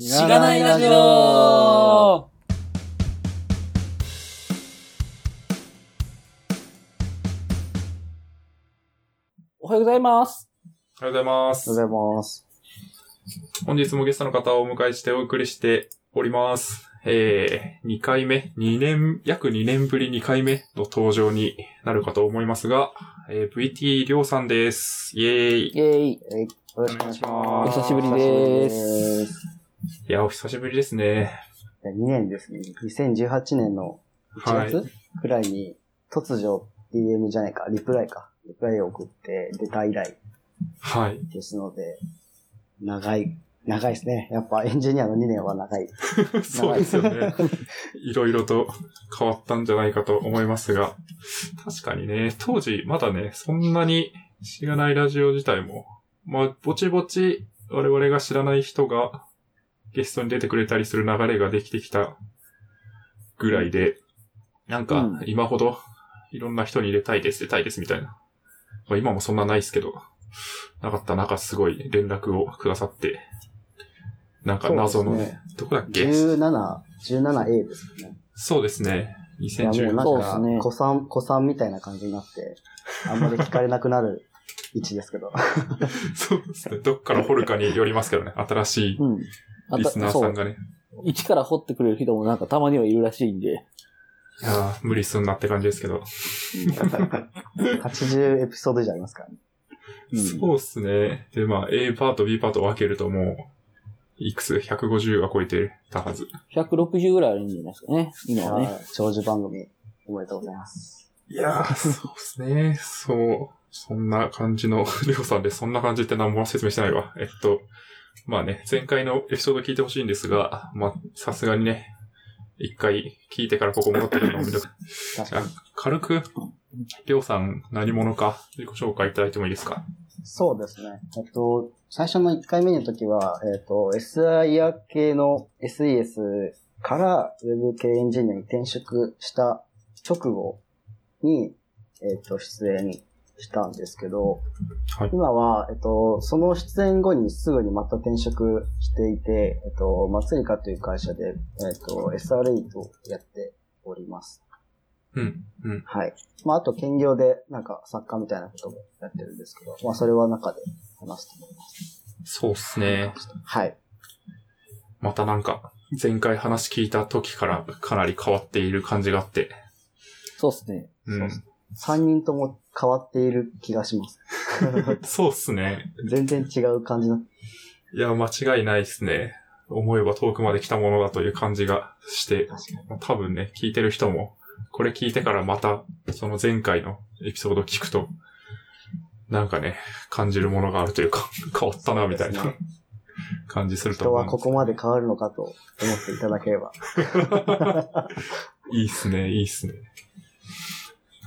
しがないラジオおはようございます。おはようございます。おはようございます。本日もゲストの方をお迎えしてお送りしております。えー、2回目、2年、約2年ぶり2回目の登場になるかと思いますが、えー、VT りょうさんです。イェーイ。イェーイ。よろしくお願いします。お久しぶりですお久しぶりです。いや、お久しぶりですね。2年ですね。2018年の1月くらいに、突如 DM じゃないか、リプライか。リプライを送って出た以来はい。ですので、長い、長いですね。やっぱエンジニアの2年は長い。そうですよね。いろいろと変わったんじゃないかと思いますが、確かにね、当時まだね、そんなにしがないラジオ自体も、まあ、ぼちぼち我々が知らない人がゲストに出てくれたりする流れができてきたぐらいで、なんかうん今ほどいろんな人に入れたいです、出たいですみたいな。まあ今もそんなないですけど、なかった中すごい連絡をくださって、なんか謎のね、どこだっけ？17、17A ですよね。そうですね。いやもう2010なんそうですねか、子さん、子さんみたいな感じになって、あんまり聞かれなくなる 位置ですけど。そうですね。どっから掘るかによりますけどね。新しいリスナーさんがね。一から掘ってくれる人もなんかたまにはいるらしいんで。いやー無理すんなって感じですけど。80エピソード以上ありますからね。うんそうっすね。で、まあ、A パート、B パート分けるともう、いくつ ?150 は超えてたはず。160ぐらいあるんじゃないですかね。今はね。はい長寿番組、おめでとうございます。いやー、そうっすね。そう。そんな感じの、りょうさんで、そんな感じって何も説明してないわ。えっと、まあね、前回のエピソード聞いてほしいんですが、まあ、さすがにね、一回聞いてからここ戻ってくるのを見る。あ確かに。軽く、りょうさん何者か自己紹介いただいてもいいですか？そうですね。えっと、最初の1回目の時は、えっと、SIR 系の SES から Web 系エンジニアに転職した直後に、えっと、出演したんですけど、はい今は、えっと、その出演後にすぐにまた転職していて、えっと、マツリカという会社で、えっと、SR8 をやっております。うん、うん。はい。まあ、あと、兼業で、なんか、作家みたいなこともやってるんですけど、まあ、それは中で話すと思います。そうっすね。はい。またなんか、前回話聞いた時からかなり変わっている感じがあって。そうですね。うん。3人とも変わっている気がします。そうっすね。全然違う感じの。いや、間違いないっすね。思えば遠くまで来たものだという感じがして、多分ね、聞いてる人も、これ聞いてからまた、その前回のエピソード聞くと、なんかね、感じるものがあるというか、変わったな、みたいな感じすると人思うんですはここまで変わるのかと思っていただければ。いいっすね、いいっすね。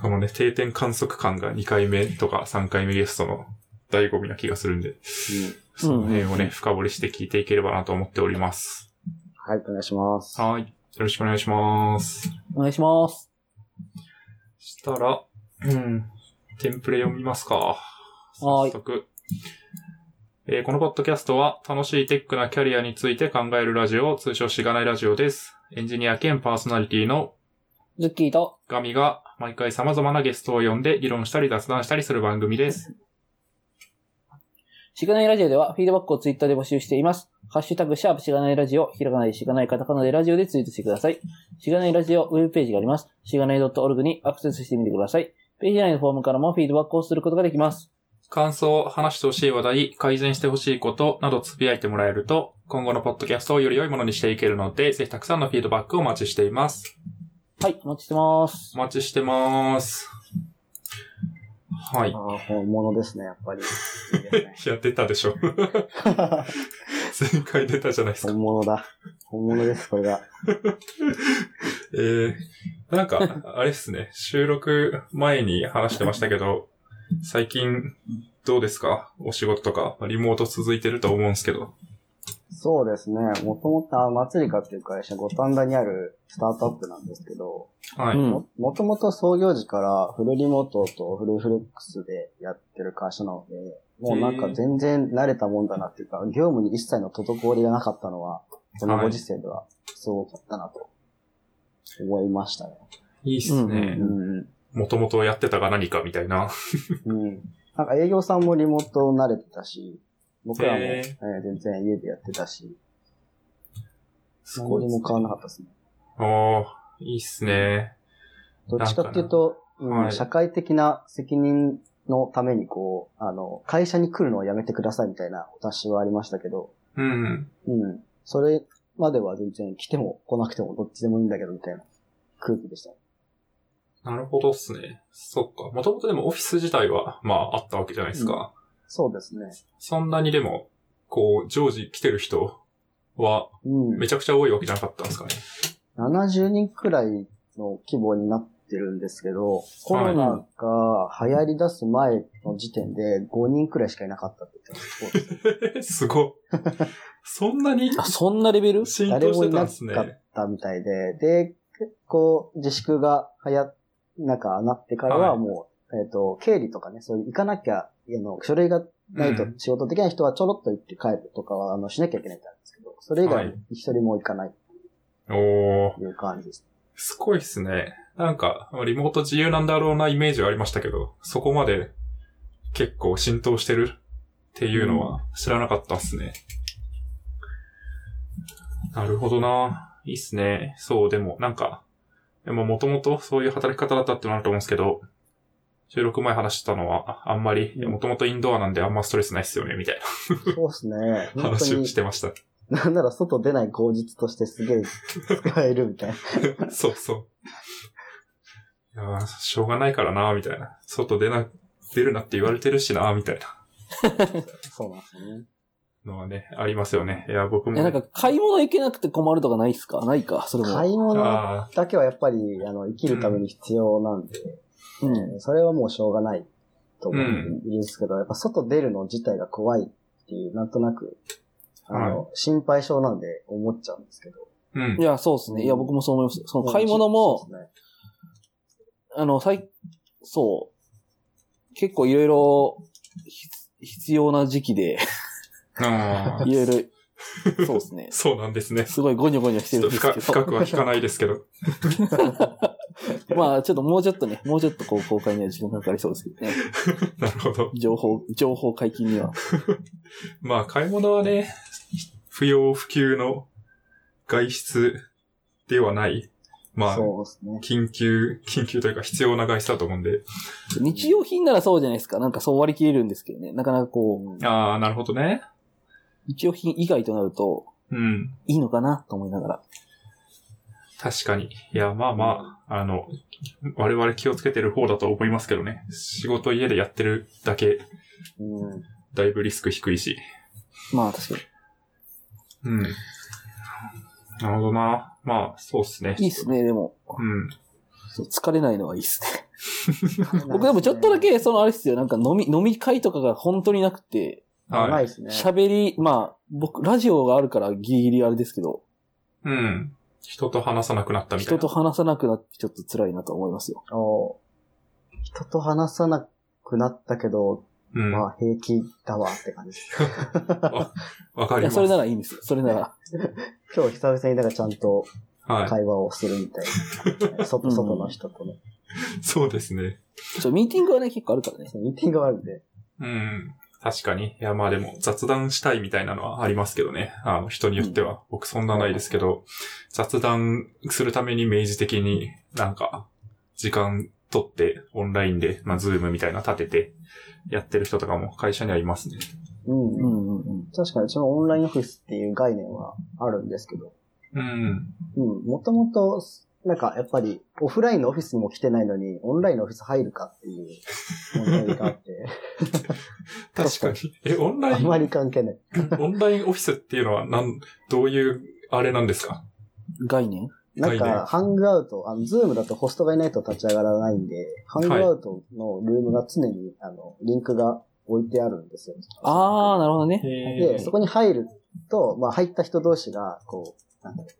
このね、定点観測感が2回目とか3回目ゲストの醍醐味な気がするんで、その辺をね、うんうんうん深掘りして聞いていければなと思っております。はい、お願いします。はい。よろしくお願いします。お願いします。したら、うん、テンプレ読みますか。はーい早速。えーこのポッドキャストは楽しいテックなキャリアについて考えるラジオ、通称しがないラジオです。エンジニア兼パーソナリティのズッキーと、ガミが毎回様々なゲストを呼んで議論したり雑談したりする番組です。しがないラジオではフィードバックをツイッターで募集しています。ハッシュタグ、シャープしがないラジオ、ひらがないしがないカタカナでラジオでツイートしてください。しがないラジオウェブページがあります。しがない .org にアクセスしてみてください。ページ内のフォームからもフィードバックをすることができます。感想、話してほしい話題、改善してほしいことなどつぶやいてもらえると、今後のポッドキャストをより良いものにしていけるので、ぜひたくさんのフィードバックをお待ちしています。はい、お待ちしてますお。待ちしてます。はいあ。あ、本物ですね、やっぱり。いいねいや、出たでしょ。前回出たじゃないですか。本物だ。本物です、これが。えー、なんか、あれっすね、収録前に話してましたけど、最近、どうですか？お仕事とか、リモート続いてると思うんですけど。そうですね。もともと、あ、祭りかっていう会社、五反田にあるスタートアップなんですけど、はい。もともと創業時からフルリモートとフルフレックスでやってる会社なので、もうなんか全然慣れたもんだなっていうか、業務に一切の滞りがなかったのはこのご時世ではすごかったなと思いましたね。いいっすねう。ん。もともとやってたが何かみたいな。うん。なんか営業さんもリモート慣れてたし、僕らも、へえー全然家でやってたし、すごいね。何にも変わらなかったですね。おー、いいっすね。どっちかっていうと、うんはい社会的な責任のためにこう、あの、会社に来るのをやめてくださいみたいなお達しはありましたけど、うん。うん。それまでは全然来ても来なくてもどっちでもいいんだけどみたいな空気でした。なるほどっすね。そっか。もともとでもオフィス自体は、まああったわけじゃないですか。そうですね。そんなにでも、こう、常時来てる人は、うんめ。ちゃくちゃ多いわけじゃなかったんですかね？70人くらいの規模になってるんですけど、コロナが流行り出す前の時点で5人くらいしかいなかったって言ってます。すごい。そんなにあ、そんなレベル？浸誰透してたんもいなですね。かったみたいで、で、結構自粛が流行っ、なんかなってからははいもう、えっ、と、経理とかね、そういう行かなきゃ、あの、書類がないとうん仕事できない人はちょろっと行って帰るとかは、あの、しなきゃいけないってあるんですけど、それ以外に一人も行かないおいう感じです。すごいっすね。なんか、リモート自由なんだろうなイメージはありましたけど、そこまで結構浸透してるっていうのは知らなかったっすね。なるほどな。いいっすね。そう、でも、なんか、でももともとそういう働き方だったってのあると思うんですけど、収録前話したのは、あんまり、もともとインドアなんであんまストレスないっすよね、みたいそうですね。な本当話をにしてました。なんなら外出ない口実としてすげえ使えるみたいな。そうそう。いやーしょうがないからな、みたいな。外出な、出るなって言われてるしな、みたいな そうなんですよね。のはね、ありますよね。いや、僕も。え、なんか買い物行けなくて困るとかないっすか？ないか、それも。買い物あだけはやっぱり、あの、生きるために必要なんで、うん。それはもうしょうがないと思うんですけど、やっぱ外出るの自体が怖いっていう、なんとなく、あの、心配性なんで思っちゃうんですけど。うんい。や、そうですね。いや、僕もそう思います。その買い物も、そうですねあの、最、そう。結構いろいろひ必要な時期で、あーいろいろ、そうですね。そうなんですね。すごいゴニョゴニョしてちょっとるんですけど。深深くは聞かないですけど。まあ、ちょっともうちょっとね、もうちょっとこう公開には時間かかりそうですけどね。なるほど。情報、情報解禁には。まあ、買い物はね、不要不急の外出ではない。まあ、そうですね。緊急、緊急というか必要な外出だと思うんで。日用品ならそうじゃないですか。なんかそう割り切れるんですけどね。なかなかこう、ああ、なるほどね。日用品以外となると、うん。いいのかなと思いながら。確かに。いや、まあまあ、あの、我々気をつけてる方だと思いますけどね。仕事家でやってるだけ、うん。だいぶリスク低いし。まあ確かうん。なるほどな。まあ、そうっすね。に。いいっすね、でも。うん。疲れないのはいいっすね。僕でもちょっとだけ、そのあれっすよ、なんか飲み、飲み会とかが本当になくて、はい。ないですね。喋り、まあ、僕、ラジオがあるからギリギリあれですけど、うん。人と話さなくなったみたいな。人と話さなくなってちょっと辛いなと思いますよ。お人と話さなくなったけど、うん。まあ平気だわって感じです。いや、わかります。それならいいんですよ。それなら。今日久々にだからちゃんとはい。会話をするみたいな。外、うん外の人とね。そうですね。ちょ、ミーティングはね、結構あるからね。ミーティングがあるんで。うん。確かに。いや、まあでも、雑談したいみたいなのはありますけどね。あの、人によっては。僕そんなないですけど、雑談するために明示的になんか、時間取って、オンラインで、まあ、ズームみたいな立てて、やってる人とかも会社にはいますね。うん。うんうんうん。確かに、そのオンラインオフィスっていう概念はあるんですけど。うん。うん。もともと、なんか、やっぱり、オフラインのオフィスにも来てないのに、オンラインのオフィス入るかっていう問題があって、確かに。え、オンラあんまイン、り関係ない。オンラインオフィスっていうのは、なん、どういう、あれなんですか？概念？なん概念か、ハングアウト、あの、ズームだとホストがいないと立ち上がらないんで、ハングアウトのルームが常に、あの、リンクが置いてあるんですよ。あー、なるほどね。で、そこに入ると、まあ、入った人同士が、こう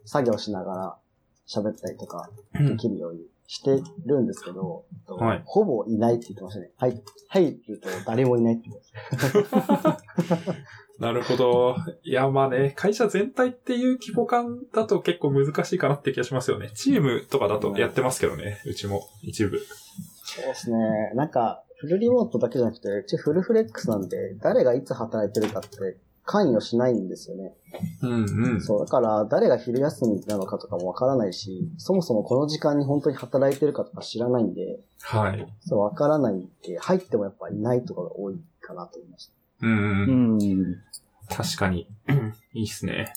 作業しながら喋ったりとかできるようにしてるんですけど、とはいほぼいないって言ってましたね。はい、入ると誰もいないって言ってました。なるほど。いや、まあね、会社全体っていう規模感だと結構難しいかなって気がしますよね。チームとかだとやってますけどね、うちも一部。そうですね。なんか、フルリモートだけじゃなくて、うちフルフレックスなんで、誰がいつ働いてるかって関与しないんですよね。うんうん。そう、だから誰が昼休みなのかとかもわからないし、そもそもこの時間に本当に働いてるかとか知らないんで、はい。そう、わからないんで、入ってもやっぱいないところが多いかなと思いました。うんうん。ん。確かに。いいっすね。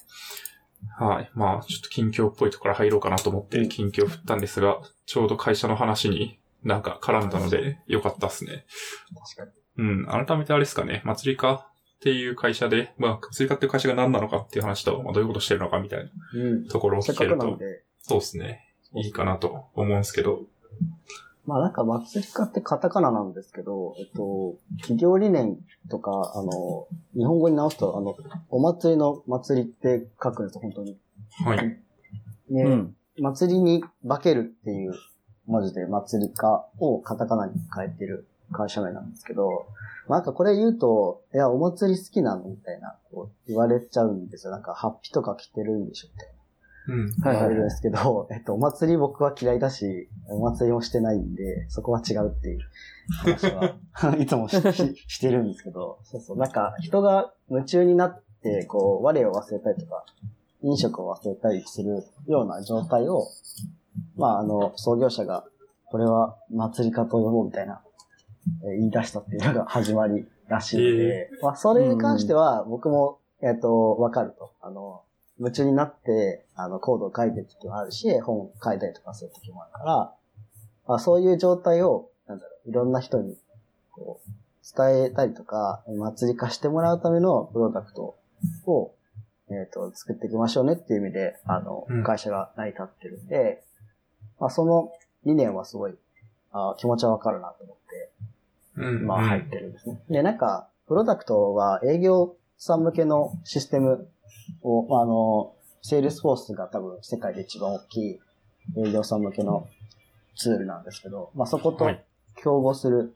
はい。まあ、ちょっと近況っぽいところ入ろうかなと思って近況振ったんですが、ちょうど会社の話になんか絡んだので、よかったっすね。確かうん。改めてあれですかね。祭りかっていう会社で、まあ、祭りかっていう会社が何なのかっていう話と、まあ、どういうことしてるのかみたいなに。うん。ところを聞けると、くなんで、そうですね。いいかなと思うんですけど。まあなんか祭り家ってカタカナなんですけど、えっと、企業理念とか、あの、日本語に直すと、あの、お祭りの祭りって書くんですよ、本当に。はい。ね、うん。祭りに化けるっていう文字で祭り家をカタカナに変えてる会社名なんですけど、まあなんかこれ言うと、いや、お祭り好きなのみたいな、こう言われちゃうんですよ。なんか、ハッピーとか着てるんでしょみたいな。うん。言われるんですけど、えっと、お祭り僕は嫌いだし、お祭りもしてないんで、そこは違うっていう話は、いつもし ししてるんですけど、そうそう、なんか人が夢中になって、こう、我を忘れたりとか、飲食を忘れたりするような状態を、まあ、あの、創業者が、これは祭りかと呼ぼうみたいな、えー言い出したっていうのが始まりらしいので、まあ、それに関しては僕も、えっ、と、わかると。あの、夢中になって、あの、コードを書いてる時もあるし、本を書いたりとかする時もあるから、まあ、そういう状態を、なんだろう、いろんな人に、こう、伝えたりとか、祭り化してもらうためのプロダクトを、えっ、と、作っていきましょうねっていう意味で、あのうん、会社が成り立ってるんで、まあ、その理念はすごい、あ気持ちはわかるなと思って、うん。まあ入ってるんですね。で、なんか、プロダクトは営業さん向けのシステムを、まあ、あの、セールスフォースが多分世界で一番大きい営業さん向けのツールなんですけど、まあそことはい競合する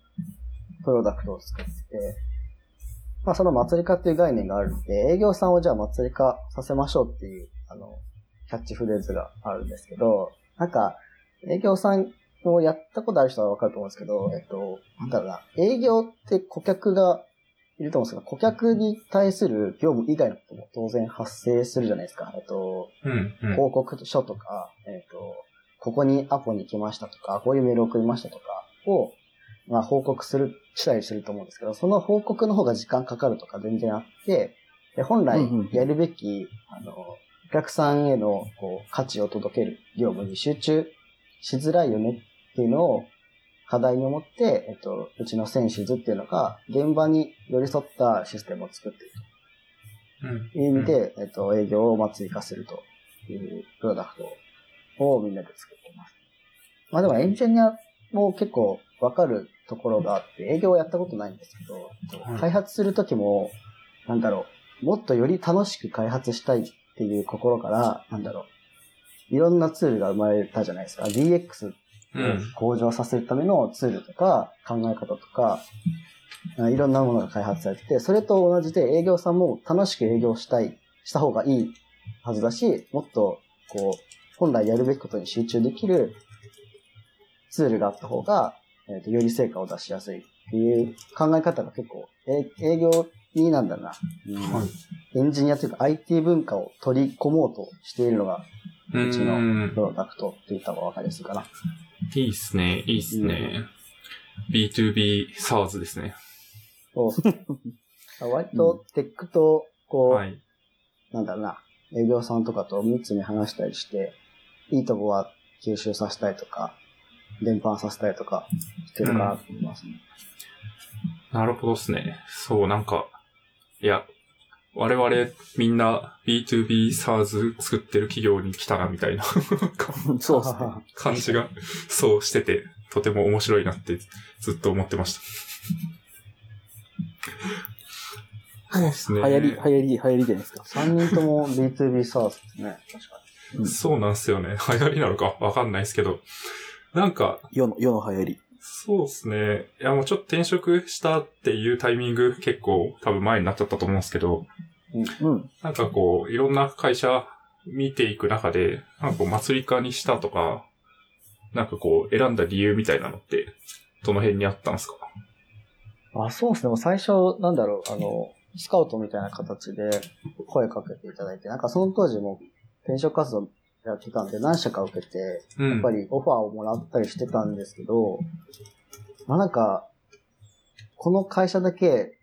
プロダクトを作ってて、まあその祭り化っていう概念があるんで、営業さんをじゃあ祭り化させましょうっていう、あの、キャッチフレーズがあるんですけど、なんか、営業さんをやったことある人はわかると思うんですけど、えっと、なんだろうな、営業って顧客がいると思うんですけど、顧客に対する業務以外のことも当然発生するじゃないですか。えっと、うん。うん。報告書とか、えっ、と、ここにアポに来ましたとか、こういうメール送りましたとかを、まあ報告する、したりすると思うんですけど、その報告の方が時間かかるとか全然あって、で本来うんうんやるべき、あの、お客さんへのこう価値を届ける業務に集中しづらいよねっていうのを課題に思って、えっと、うちのセンシズっていうのが現場に寄り添ったシステムを作っているうん。という意味で、えっと、営業をまあ追加するというプロダクトをみんなで作ってます。まあでもエンジニアも結構わかるところがあって、営業はやったことないんですけど、はい開発するときも、なんだろう、もっとより楽しく開発したいっていう心から、なんだろう、いろんなツールが生まれたじゃないですか。DX。向上させるためのツールとか考え方とか、あいろんなものが開発されてて、それと同じで営業さんも楽しく営業したい、した方がいいはずだし、もっと、こう、本来やるべきことに集中できるツールがあった方が、えーとより成果を出しやすいっていう考え方が結構、え営業になんだな、うん。はい。エンジニアというか IT 文化を取り込もうとしているのが、ううちのんプ。ロダクトって言った方がわかりやすいかな。いいっすね。いいっすね。B2B SARS ですね。そうですね。割とテックと、こう、はい。なんだろうな、営業さんとかと密に話したりして、いいとこは吸収させたいとか、伝播させたいとか、してるかなと思いますね。なるほどっすね。そう、なんか、いや、我々みんな B2B SARS 作ってる企業に来たなみたいな そうですね。感じが、そうしてて、とても面白いなってずっと思ってました。そうですね。流行り、流行り、流行りじゃないですか？3人とも B2B サースですね。確かうんそうなんですよね。流行りなのかわかんないですけど。なんか、世の、世の流行り。そうですね。いや、もうちょっと転職したっていうタイミング結構多分前になっちゃったと思うんですけど、うん。なんかこう、いろんな会社見ていく中で、なんかこう、祭り化にしたとか、なんかこう、選んだ理由みたいなのって、どの辺にあったんですか？あ、そうですね。もう最初、なんだろう、あの、スカウトみたいな形で声かけていただいて、なんかその当時も転職活動やってたんで何社か受けて、うん。やっぱりオファーをもらったりしてたんですけど、まあなんか、この会社だけ、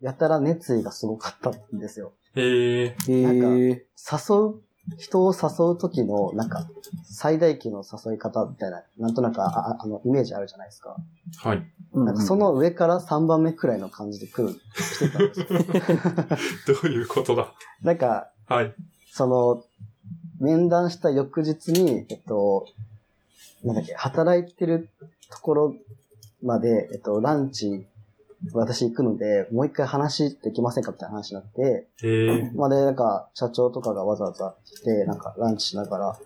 やたら熱意がすごかったんですよ。へえ。へなんかえ。誘う、人を誘う時の、なんか、最大級の誘い方みたいな、なんとなくあああの、イメージあるじゃないですか。はい。うんなんかその上から3番目くらいの感じで来る、してたんですよ。どういうことだ？なんか、はい。その、面談した翌日に、えっと、なんだっけ、働いてるところまで、えっと、ランチ、私行くので、もう一回話できませんかみたいな話になって。まあで、なんか、社長とかがわざわざ来て、なんか、ランチしながら、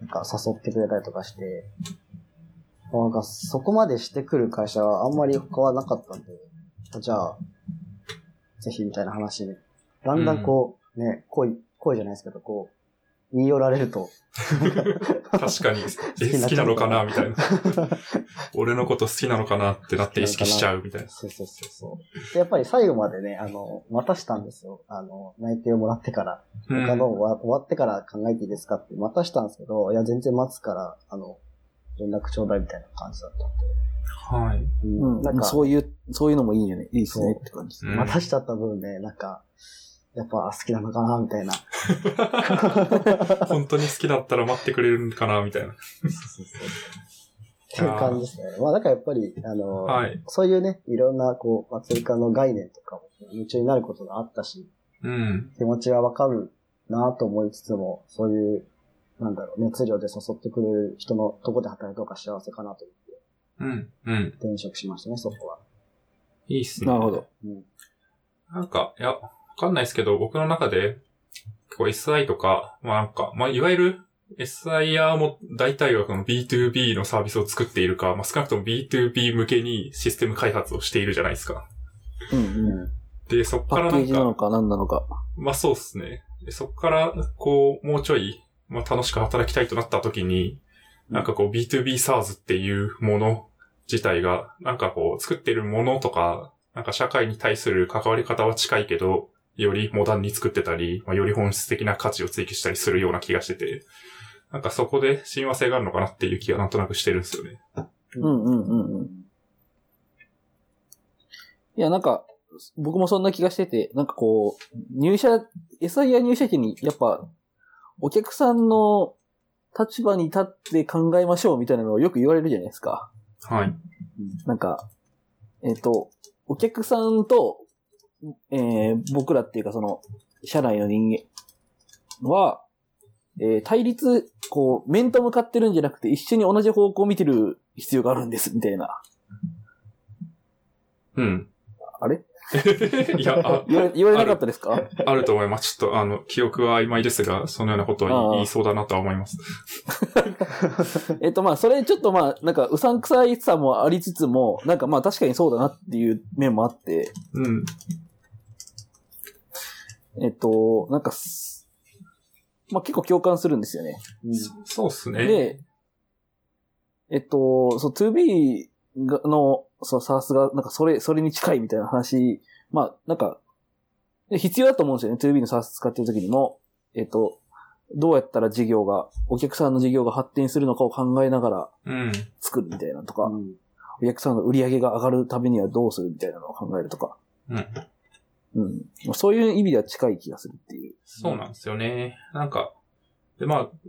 なんか、誘ってくれたりとかして、なんか、そこまでしてくる会社はあんまり他はなかったんで、じゃあ、ぜひみたいな話に、だんだんこう、ね、恋、恋じゃないですけど、こう、言い寄られると、確かに、え、好きなのかな？みたいな。俺のこと好きなのかな？ってなって意識しちゃうみたいな。そうそうそうそう。でやっぱり最後までね、あの、待たしたんですよ。あの、内定をもらってから。うん他の終わ終わってから考えていいですかって待たしたんですけど、いや、全然待つから、あの、連絡ちょうだいみたいな感じだったんはい。で。うん。なんか、そういう、そういうのもいいよね。いいですねって感じ。うん待たしちゃった分ね、なんか、やっぱ好きなのかな、みたいな。本当に好きだったら待ってくれるんかなみたいな。っていう感じですね。まあ、だからやっぱり、あの、はい。そういうね、いろんな、こう、祭り化の概念とかも夢中になることがあったし、うん。気持ちはわかるなと思いつつも、そういう、なんだろう、熱量で誘ってくれる人のとこで働いた方が幸せかなと思ってうん。うん。転職しましたね、そこは。いいっすね。なるほど。うん。なんか、いや、わかんないですけど、僕の中で、こう SI とか、まあなんか、まあいわゆる SIR も大体はこの B2B のサービスを作っているか、まあ少なくとも B2B 向けにシステム開発をしているじゃないですか。うんううん。ん。で、そっパッケーからなんか、ジなのか何なのか。まあそうっすね。でそっから、こう、もうちょい、まあ楽しく働きたいとなった時に、なんかこう B2B SARS っていうもの自体が、なんかこう作ってるものとか、なんか社会に対する関わり方は近いけど、よりモダンに作ってたり、まあ、より本質的な価値を追求したりするような気がしてて、なんかそこで親和性があるのかなっていう気がなんとなくしてるんですよね。うんうんうんうん。いや、なんか、僕もそんな気がしてて、なんかこう、入社、SIR 入社期に、やっぱ、お客さんの立場に立って考えましょうみたいなのをよく言われるじゃないですか。はい。なんか、えっ、と、お客さんと、えー僕らっていうかその、社内の人間は、えー対立、こう、面と向かってるんじゃなくて、一緒に同じ方向を見てる必要があるんです、みたいな。うん。あれ？いや、あ、言われ、言われなかったですか？あると思います。ちょっとあの、記憶は曖昧ですが、そのようなことを言いそうだなとは思います。えっと、まあ、それちょっとまあ、なんか、うさんくさいさもありつつも、なんかまあ、確かにそうだなっていう面もあって、うん。えっと、なんかす、まあ結構共感するんですよね。うんそうっすね。で、えっと、そう、2B がの、そう、サースが、なんかそれ、それに近いみたいな話、まあ、なんか、で必要だと思うんですよね。2B のサース使ってる時にも、えっと、どうやったら事業が、お客さんの事業が発展するのかを考えながらうん。作るみたいなのとか、うんお客さんの売り上げが上がるためにはどうするみたいなのを考えるとか、うん。うん。まあそういう意味では近い気がするっていう。そうなんですよね。なんか、で、まあ、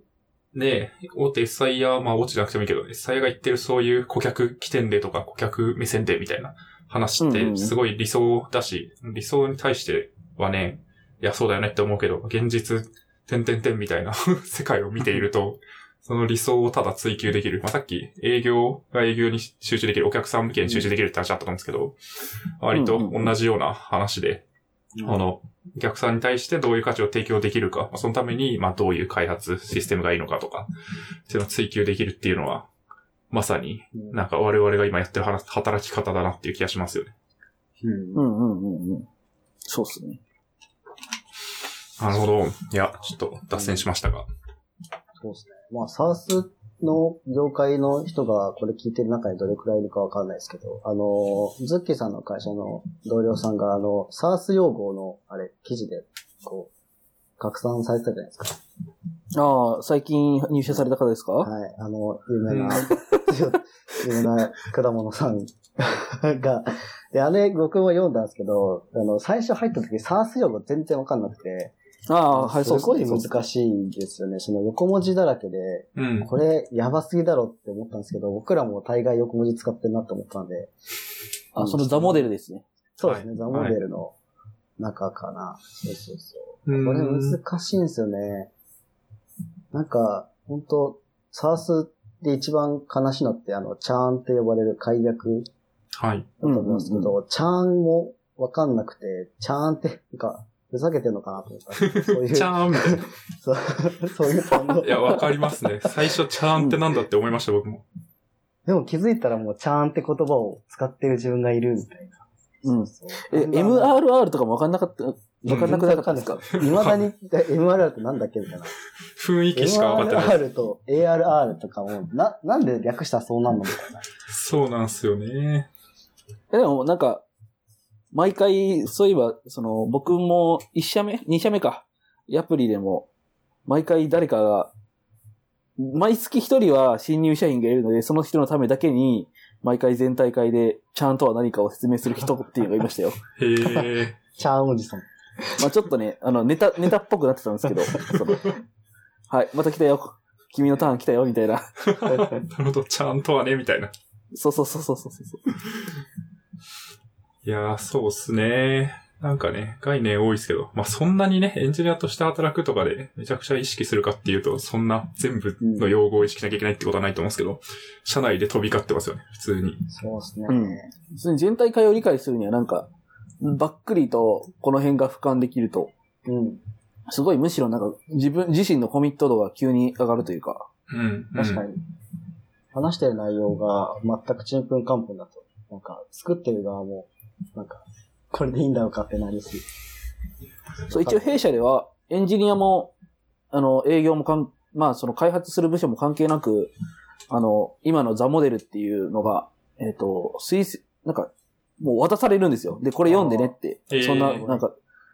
ねえ、大手 SI や、まあ、落ちなくてもいいけど、SI が言ってるそういう顧客起点でとか、顧客目線でみたいな話って、うんうんうんすごい理想だし、理想に対してはね、いや、そうだよねって思うけど、現実、点々点みたいな 世界を見ていると、その理想をただ追求できる。まあ、さっき営業が営業に集中できる、お客さん向けに集中できるって話あったと思うんですけど、割と同じような話で、あの、お客さんに対してどういう価値を提供できるか、まあそのために、まあ、どういう開発システムがいいのかとか、っていうのを追求できるっていうのは、まさに、うんなんか我々が今やってるは働き方だなっていう気がしますよね。うんうんうんうんうん。そうっすね。なるほど。いや、ちょっと脱線しましたが。そうですね。まあ、サースの業界の人がこれ聞いてる中にどれくらいいるかわかんないですけど、あの、ズッキーさんの会社の同僚さんが、あの、サース用語の、あれ、記事で、こう、拡散されてたじゃないですか。ああ、最近入社された方ですか、はい。あの、有名な、有名な果物さん が、で、あれ、僕も読んだんですけど、あの、最初入った時、サース用語全然わかんなくて、ああ、はい、そうすごい難しいですよね。その横文字だらけで、うん。これやばすぎだろって思ったんですけど、僕らも大概横文字使ってるなって思ったんで。あ、そのザモデルですね。そうですね、はいザモデルの中かな。そうそうそう。うんこれ難しいんですよね。なんか、本当サースで一番悲しいのって、あの、チャーンって呼ばれる解約はい。だと思いますけど、チャーンもわかんなくて、チャーンって、なんか、ふざけてんのかなと思った。そういう、チャーンみたいな。そうそういう単語。いや、わかりますね。最初、チャーンってなんだって思いました、僕も。でも気づいたらもうチャーンって言葉を使ってる自分がいるみたいな。うんそうえ、MRR とかもわかんなかった、わかんなくなかったですか？いまだに MRR ってなんだっけみたいな。雰囲気しか分かってない。MRR と ARR とかも、な、なんで略したらそうなんのみたいな。そうなんすよね。えでもなんか、毎回、そういえば、その、僕も1社目 ?2 社目か。アプリでも、毎回誰かが、毎月1人は新入社員がいるので、その人のためだけに、毎回全体会で、ちゃんとは何かを説明する人っていうのがいましたよ。へえ。チャーンおじさん。まあちょっとね、あの、ネタ、ネタっぽくなってたんですけど、そのはい、また来たよ。君のターン来たよ、みたいな。なるほど、ちゃんとはね、みたいな。そうそうそうそうそうそう。いやー、そうっすね。なんかね、概念多いですけど、まあそんなにね、エンジニアとして働くとかでめちゃくちゃ意識するかっていうと、そんな全部の用語を意識しなきゃいけないってことはないと思うんですけど、社内で飛び交ってますよね、普通に。そうですね。うん普通に全体会を理解するにはなんか、ばっくりとこの辺が俯瞰できると、うん。すごいむしろなんか自分自身のコミット度が急に上がるというか、うん。に。確かに。話してる内容が全くちんぷんかんぷんだと、なんか、作ってる側も、なんか、これでいいんだろうかってなるし。そう一応弊社ではエンジニアも、あの、営業もかん、まあその開発する部署も関係なく、あの、今のザモデルっていうのが、えっ、と、推薦、なんか、もう渡されるんですよ。で、これ読んでねってあー。そんな、えーなんか、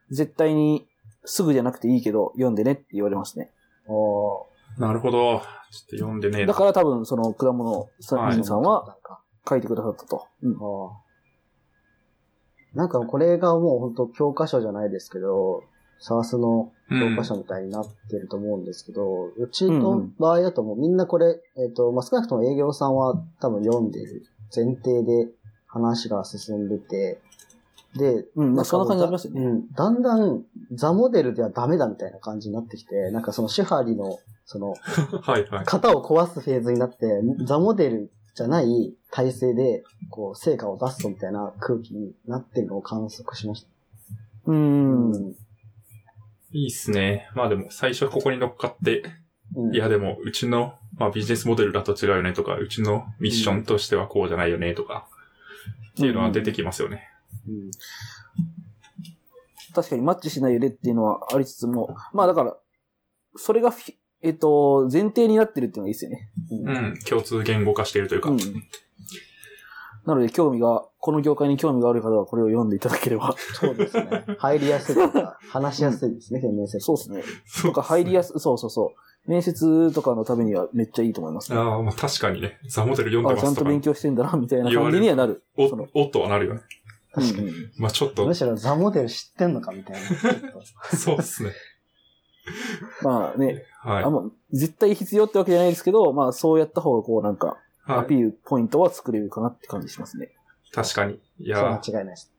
絶対にすぐじゃなくていいけど、読んでねって言われますね。おなるほど。ちょっと読んでね。だから多分、その果物さはいんさんは書いてくださったと。うん。ああなんかこれがもう本当教科書じゃないですけど、サースの教科書みたいになってると思うんですけど、うちの場合だともうみんなこれ、えっ、と、まあ、少なくとも営業さんは多分読んでる前提で話が進んでて、で、うん、まあかそんな感じありますよね。うん。だんだん、ザモデルではダメだみたいな感じになってきて、なんかその手張りの、その、はいはい。型を壊すフェーズになって、ザモデルじゃない体制で、こう、成果を出すとみたいな空気になってるのを観測しました。うーん。うん。いいっすね。まあでも、最初ここに乗っかって、うんいやでも、うちの、まあビジネスモデルだと違うよねとか、うちのミッションとしてはこうじゃないよねとか、っていうのは出てきますよね。うん確かにマッチしないよねっていうのはありつつも、まあだから、それがフィ、えっと、前提になってるっていうのがいいですよね。うんうん。共通言語化しているというか。うん。なので興味が、この業界に興味がある方はこれを読んでいただければ。そうですね。入りやすいとか、話しやすいですね、面接。そうですね。そうとか入りやす、そうそうそう。面接とかのためにはめっちゃいいと思います、ね。ああ、まあ確かにね、ザモデル読んであ、ますとかちゃんと勉、強してんだな、みたいな感じにはなる。おその、おっとはなるよね。うんうんまあちょっとむ、しろザモデル知ってんのかみたいな。そうですね。まあね、はいあ。んま絶対必要ってわけじゃないですけど、まあそうやった方がこうなんか、アはい。ピールポイントは作れるかなって感じしますね。確かに。いそうや、間違いないです。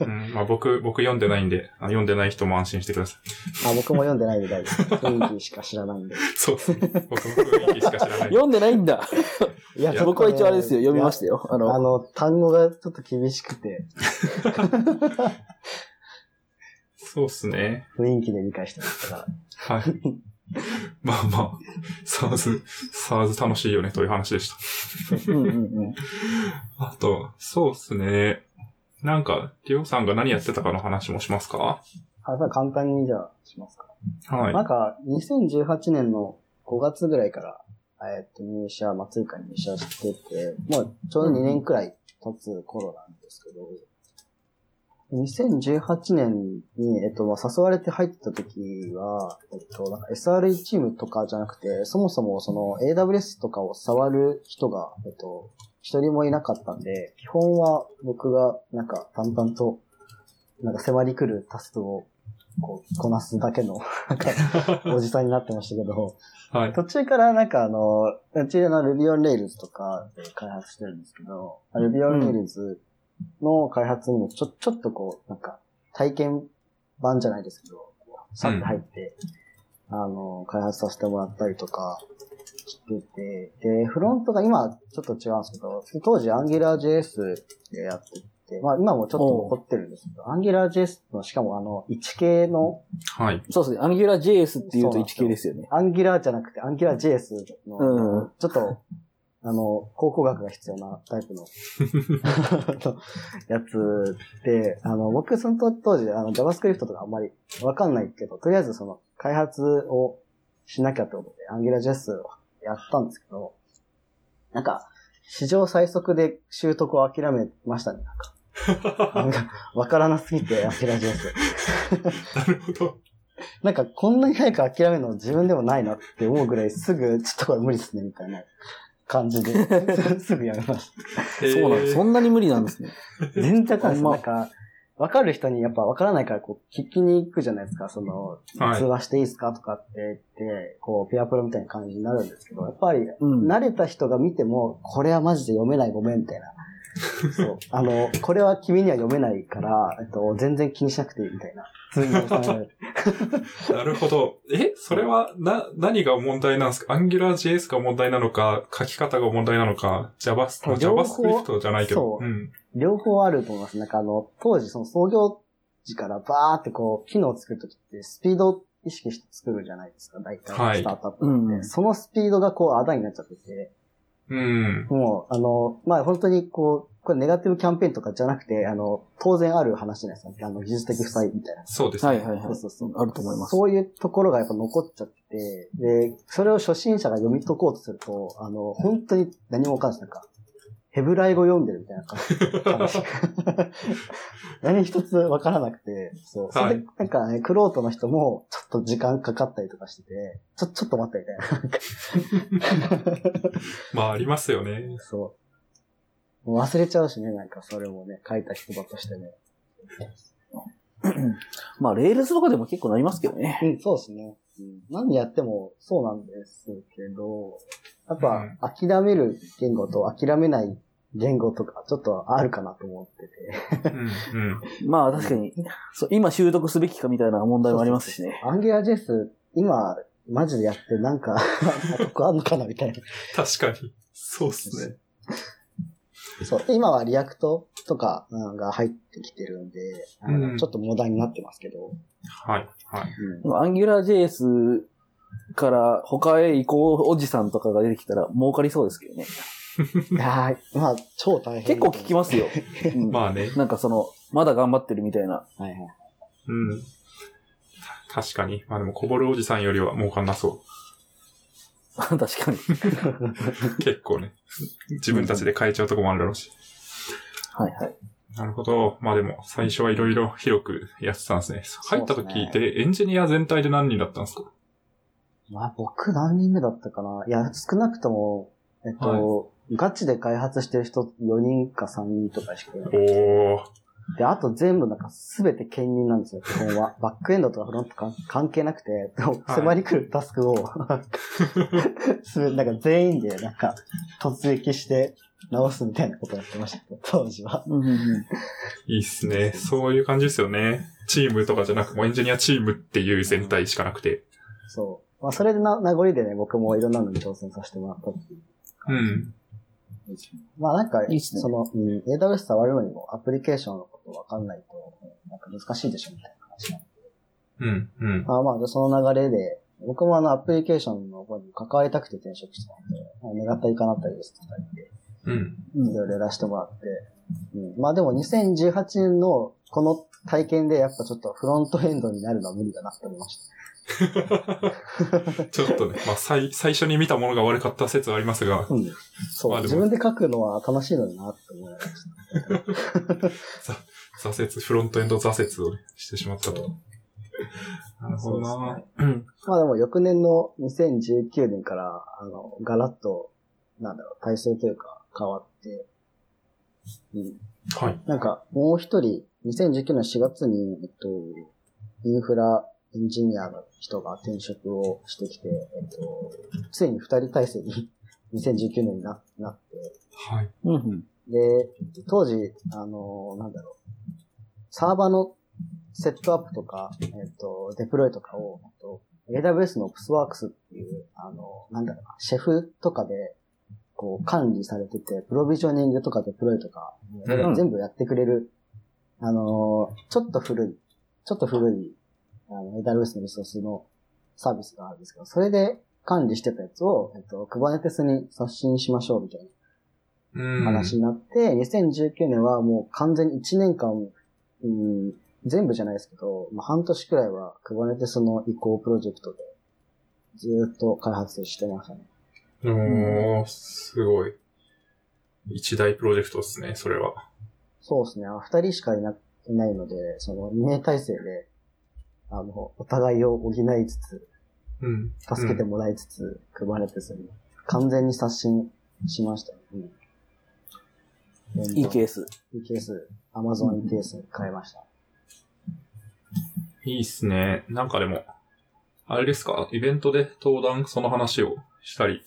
うん、まあ僕、僕読んでないんで、あ読んでない人も安心してください。あ、僕も読んでないみたいです。雰囲気しか知らないんで。そうですね。僕も雰囲気しか知らない。読んでないんだ。いや僕は一応あれですよ、読みましたよ。よ。あの、あの、単語がちょっと厳しくて、そうっすね。雰囲気で理解してましたから。はい。まあまあ、サーズ、サーズ楽しいよねという話でした。うんうんうん。あと、そうっすね。なんか、りょうさんが何やってたかの話もしますか？あ、じゃあ簡単にじゃあしますか。はい。なんか、2018年の5月ぐらいから、えっと、入社、松井会に入社してて、もうちょうど2年くらい経つ頃なんですけど、2018年に、えっと、まあ誘われて入った時は、えっと、なんか SRE チームとかじゃなくて、そもそもその AWS とかを触る人が、えっと、一人もいなかったんで、基本は僕がなんか淡々と、なんか迫り来るタスクをこう、こなすだけの、なんか、おじさんになってましたけど、はい。途中からなんかあの、うちの Ruby on Rails とかで開発してるんですけど、Ruby on Rails の開発にもちょ、ちょっとこう、なんか、体験版じゃないですけど、さって入って、あの、開発させてもらったりとかしてて、で、フロントが今ちょっと違うんですけど、当時 AngularJS でやってて、まあ今もちょっと残ってるんですけど、AngularJS のしかもあの、1系のはい。そうですね。AngularJS っていうと 1K ですよね。アンギュラーじゃなくて、アンギュラー JS の、うんちょっと、あの、考古学が必要なタイプの やつで、あの、僕その当時、あの、JavaScript とかあんまりわかんないけど、とりあえずその、開発をしなきゃってことで、アンギュラー JS をやったんですけど、なんか、史上最速で習得を諦めましたね、なんか。なんか、わからなすぎて、アンギュラー JS。なるほど。なんかこんなに早く諦めるの自分でもないなって思うぐらいすぐ、ちょっとこれ無理っすね、みたいな感じで、すぐやめました。そうなんです。そんなに無理なんですね。全然わかんないです。まあなんか、わかる人にやっぱわからないから、こう、聞きに行くじゃないですか、その、はい通話していいですかとかって言って、こう、ペアプロみたいな感じになるんですけど、やっぱり、うん。慣れた人が見ても、これはマジで読めないごめん、みたいな。そう。あの、これは君には読めないから、えっと、全然気にしなくていい、みたいな。通に収められるなるほど。え、それは、な、何が問題なんですか ?AngularJS が問題なのか、書き方が問題なのか、Java、JavaScript じゃないけど。そううん。両方あると思います。なんかあの、当時その創業時からバーってこう、機能を作るときってスピードを意識して作るじゃないですか、大体はいスタートアップって。うんそのスピードがこう、あだになっちゃってて、うん。もう、あの、まあ、本当にこう、これネガティブキャンペーンとかじゃなくて、あの、当然ある話じゃないですか。あの、技術的負債みたいな。そうですね。はいはいはいそう。そうそう。あると思います。そういうところがやっぱ残っちゃって、で、それを初心者が読み解こうとすると、あの、本当に何もわかんない。なんか、ヘブライ語読んでるみたいな感じ。何一つわからなくて、そう。それで、なんかね、クロートの人も、ちょっと時間かかったりとかしてて、ちょ、ちょっと待ってみたいな。まあ、ありますよね。そう。もう忘れちゃうしね、なんかそれもね、書いた人だとしてね。まあ、レールズとかでも結構なりますけどね。うん、そうですね。うん、何やってもそうなんですけど、やっうんぱ諦める言語と諦めない言語とかちょっとあるかなと思ってて。うん、うん。まあ、確かに、そう今習得すべきかみたいな問題もありますしね。アンギュラー JS、今、マジでやってなんか、得あんのかなみたいな。確かに。そうっすね。そう。で今はリアクトとかうんが入ってきてるんで、うんちょっとモダンになってますけど。はい、はい。うん、AngularJS から他へ移行おじさんとかが出てきたら儲かりそうですけどね。いまあ、超大変。結構聞きますよ。う んまあね。なんかその、まだ頑張ってるみたいな。はいはい。うん。確かに。まあでも、こぼるおじさんよりは儲かんなそ 確かに。う。結構ね。自分たちで変えちゃうとこもあるだろうし。はいはい。なるほど。まあでも、最初はいろいろ広くやってたんですね。入った時って、エンジニア全体で何人だったんですか？まあ僕何人目だったかな。いや、少なくとも、えっと、ガチで開発してる人4人か3人とかしかいない。おー。で、あと全部なんか全て兼任なんですよ、基本は。バックエンドとかフロントか関係なくて、迫り来るタスクを、すべなんか全員でなんか突撃して直すみたいなことやってましたけど、当時は。いいっすね。そういう感じですよね。チームとかじゃなく、もうエンジニアチームっていう全体しかなくて。そう。まあそれでな名残でね、僕もいろんなのに挑戦させてもらったっていううん。まあなんか、いいっすねその、うん、AWS 触るのにもアプリケーションのことわかんないと、うんなんか難しいでしょみたいな話なんで。うん。うん。まあまあ、その流れで、え僕もあの、アプリケーションの方に関わりたくて転職したので、願ったり叶ったりですとか言って、うん。いろいろやらせてもらって、うん、まあでも2018年のこの体験でやっぱちょっとフロントエンドになるのは無理だなって思いました。ちょっとね、まあ、最、最初に見たものが悪かった説はありますが、うん。そう、まあ自分で書くのは楽しいのになって思いました。挫折、フロントエンド挫折をねしてしまったと。なるほどな、うん。まあでも翌年の2019年から、あの、ガラッと、なんだろう、体制というか変わって、うん。はい。なんか、もう一人、2019年4月に、えっと、インフラエンジニアの人が転職をしてきて、えっと、ついに二人体制に 2019年にななって、はい。うんうん。で、当時、あの、なんだろう、サーバーのセットアップとか、えっと、デプロイとかを、えっと AWS の OpsWorks っていう、あの、なんだろうな、シェフとかで、こう、管理されてて、プロビジョニングとかデプロイとか、うん全部やってくれる、あの、ちょっと古い、ちょっと古い、あの、AWS のリソースのサービスがあるんですけど、それで管理してたやつを、えっと、Kubernetes に刷新しましょうみたいなうん。話になって、2019年はもう完全に1年間、うん、全部じゃないですけど、まあ、半年くらいは Kubernetes の移行プロジェクトでずーっと開発してましたね。おー、すごい。一大プロジェクトですね、それは。そうですね。あ二人しかいないないので、その2名体制で、あの、お互いを補いつつ、うん。助けてもらいつつ、Kubernetes に完全に刷新しましたね。うん、いいケース。EKS、Amazon EKS に変えました。いいっすね。なんかでも、あれですか？イベントで登壇その話をしたり。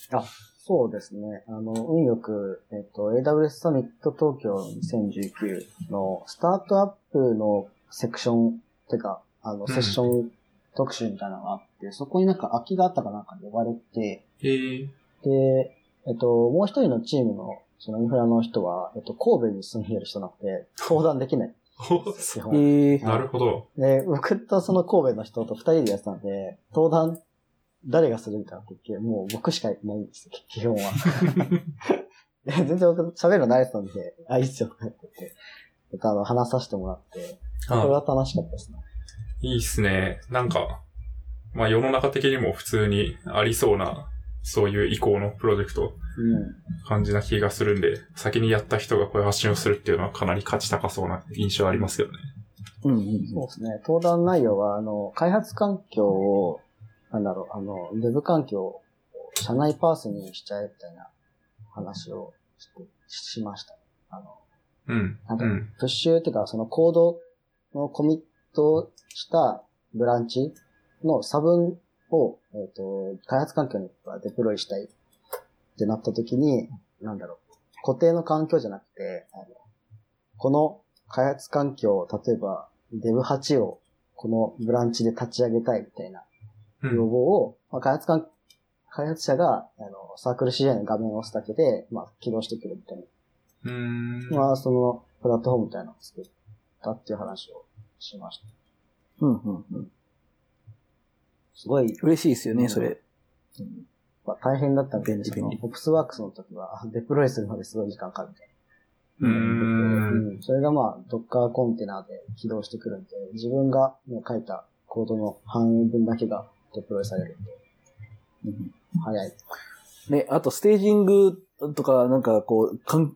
そうですね。あの、運よく、えっと、AWS サミット東京2019のスタートアップのセクション、てか、あの、んセッション特集みたいなのがあって、そこになんか空きがあったかなんかに呼ばれて。で、えっと、もう一人のチームの、そのインフラの人は、えっと、神戸に住んでいる人なので、登壇できない。なるほど。で、僕とその神戸の人と二人でやってたんで、登壇誰がするみたいな時、もう僕しかいないんですよ、基本は。で全然僕喋るの慣れてたんで、あ、いいっすよ、とか言ってて、あの、話させてもらって、これは楽しかったですね。いいっすね。なんか、まあ世の中的にも普通にありそうな、そういう移行のプロジェクトうん。感じな気がするんで、先にやった人がこういう発信をするっていうのはかなり価値高そうな印象ありますよね。うんうんそうですね。登壇内容は、あの、開発環境を、なんだろう、あの、デブ環境を社内パースにしちゃえみたいな話をしてしました。あの、うん。なんかうん。プッシュっていうか、そのコードのコミットしたブランチの差分を、えっ、と、開発環境にデプロイしたいってなった時に、なんだろう、固定の環境じゃなくて、あのこの開発環境、例えば Dev8 をこのブランチで立ち上げたいみたいな要うん。望を、まあ、開発環開発者が、あの、サークル CI の画面を押すだけで、まあ、起動してくるみたいなうーん。まあ、その、プラットフォームみたいなのを作ったっていう話をしました。うんうんうん。すごい、嬉しいですよね、それ。まあ、大変だったんで、その便利便利、オプスワークスの時は、デプロイするまですごい時間かかるみたいな。うーん。うんそれがまあ、ドッカーコンテナで起動してくるんで、自分がもう書いたコードの半分だけがデプロイされるんで、うん早い。ね、あとステージングとか、なんかこう、かん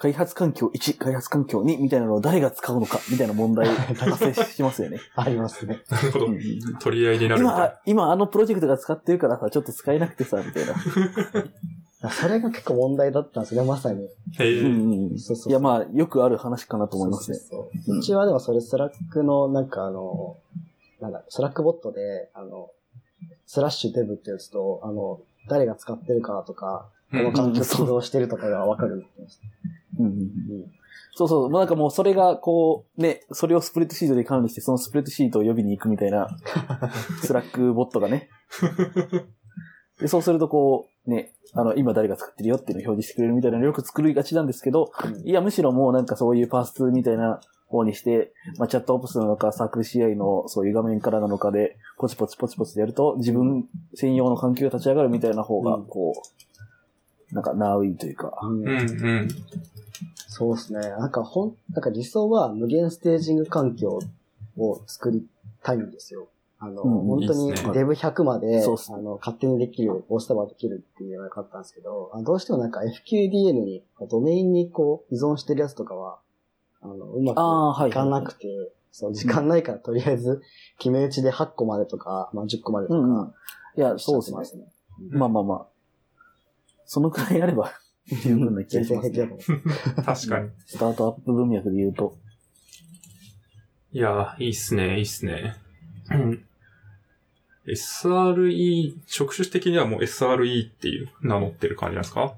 開発環境1、開発環境2みたいなのを誰が使うのかみたいな問題 発生しますよね。ありますね。なるほどうん。取り合いになるみたい今、今あのプロジェクトが使ってるからさ、ちょっと使えなくてさ、みたいな。それが結構問題だったんですね、まさに。な。へえ。うんうんそうそうそういや、まあ、よくある話かなと思いますね。そうそうそううちはでもそれスラックの、なんかあの、なんだ、スラックボットで、あの、スラッシュデブってやつと、あの、誰が使ってるかとか、この環境起動してるとかがわかるようになってます。うんうんうんそうそう。まあ、なんかもうそれが、こう、ね、それをスプレッドシートで管理して、そのスプレッドシートを呼びに行くみたいな、スラックボットがね。で、そうするとこう、ね、あの、今誰が作ってるよっていうのを表示してくれるみたいなのをよく作りがちなんですけど、いや、むしろもうなんかそういうパースみたいな方にして、まあ、チャットオプスなのか、サークル CI のそういう画面からなのかで、ポチポチポチポチでやると、自分専用の環境が立ち上がるみたいな方がうん、こう、なんか、ナウイというか。うんうんうん。そうですね。なんかほん、なんか理想は無限ステージング環境を作りたいんですよ。あの、うん本当にいいっすね Dev100 まで、そうっすあの、勝手にできる、押したばできるっていうのが良かったんですけど、あどうしてもなんか FQDN に、ドメインにこう依存してるやつとかは、あの、うまくいかなくて、そう、時間ないからとりあえず、決め打ちで8個までとか、まあ10個までとか、うんうんいや、そうで。すね。まあまあまあ。そのくらいあれば、十分な気が全し然ます、平気だと思う。確かに。スタートアップ文脈で言うと。いやー、いいっすね、いいっすね。うん。SRE、職種的にはもう SRE っていう名乗ってる感じなんですか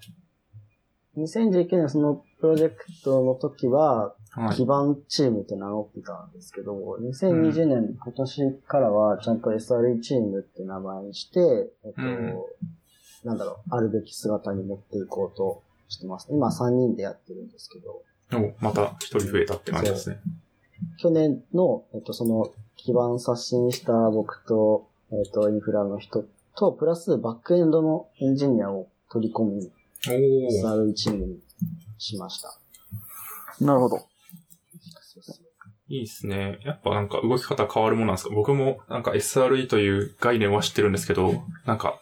？2019年そのプロジェクトの時は、はい。基盤チームって名乗ってたんですけど、2020年、今年からはちゃんと SRE チームって名前にして、えっと、うんなんだろう、あるべき姿に持っていこうとしてます。今3人でやってるんですけど、おまた一人増えたって感じですね。去年の、えっと、その基盤刷新した僕と、えっと、インフラの人と、プラスバックエンドのエンジニアを取り込み。SRE チームにしました。なるほど。いいっすね。やっぱなんか動き方変わるものなんですか？僕もなんか SRE という概念は知ってるんですけど、なんか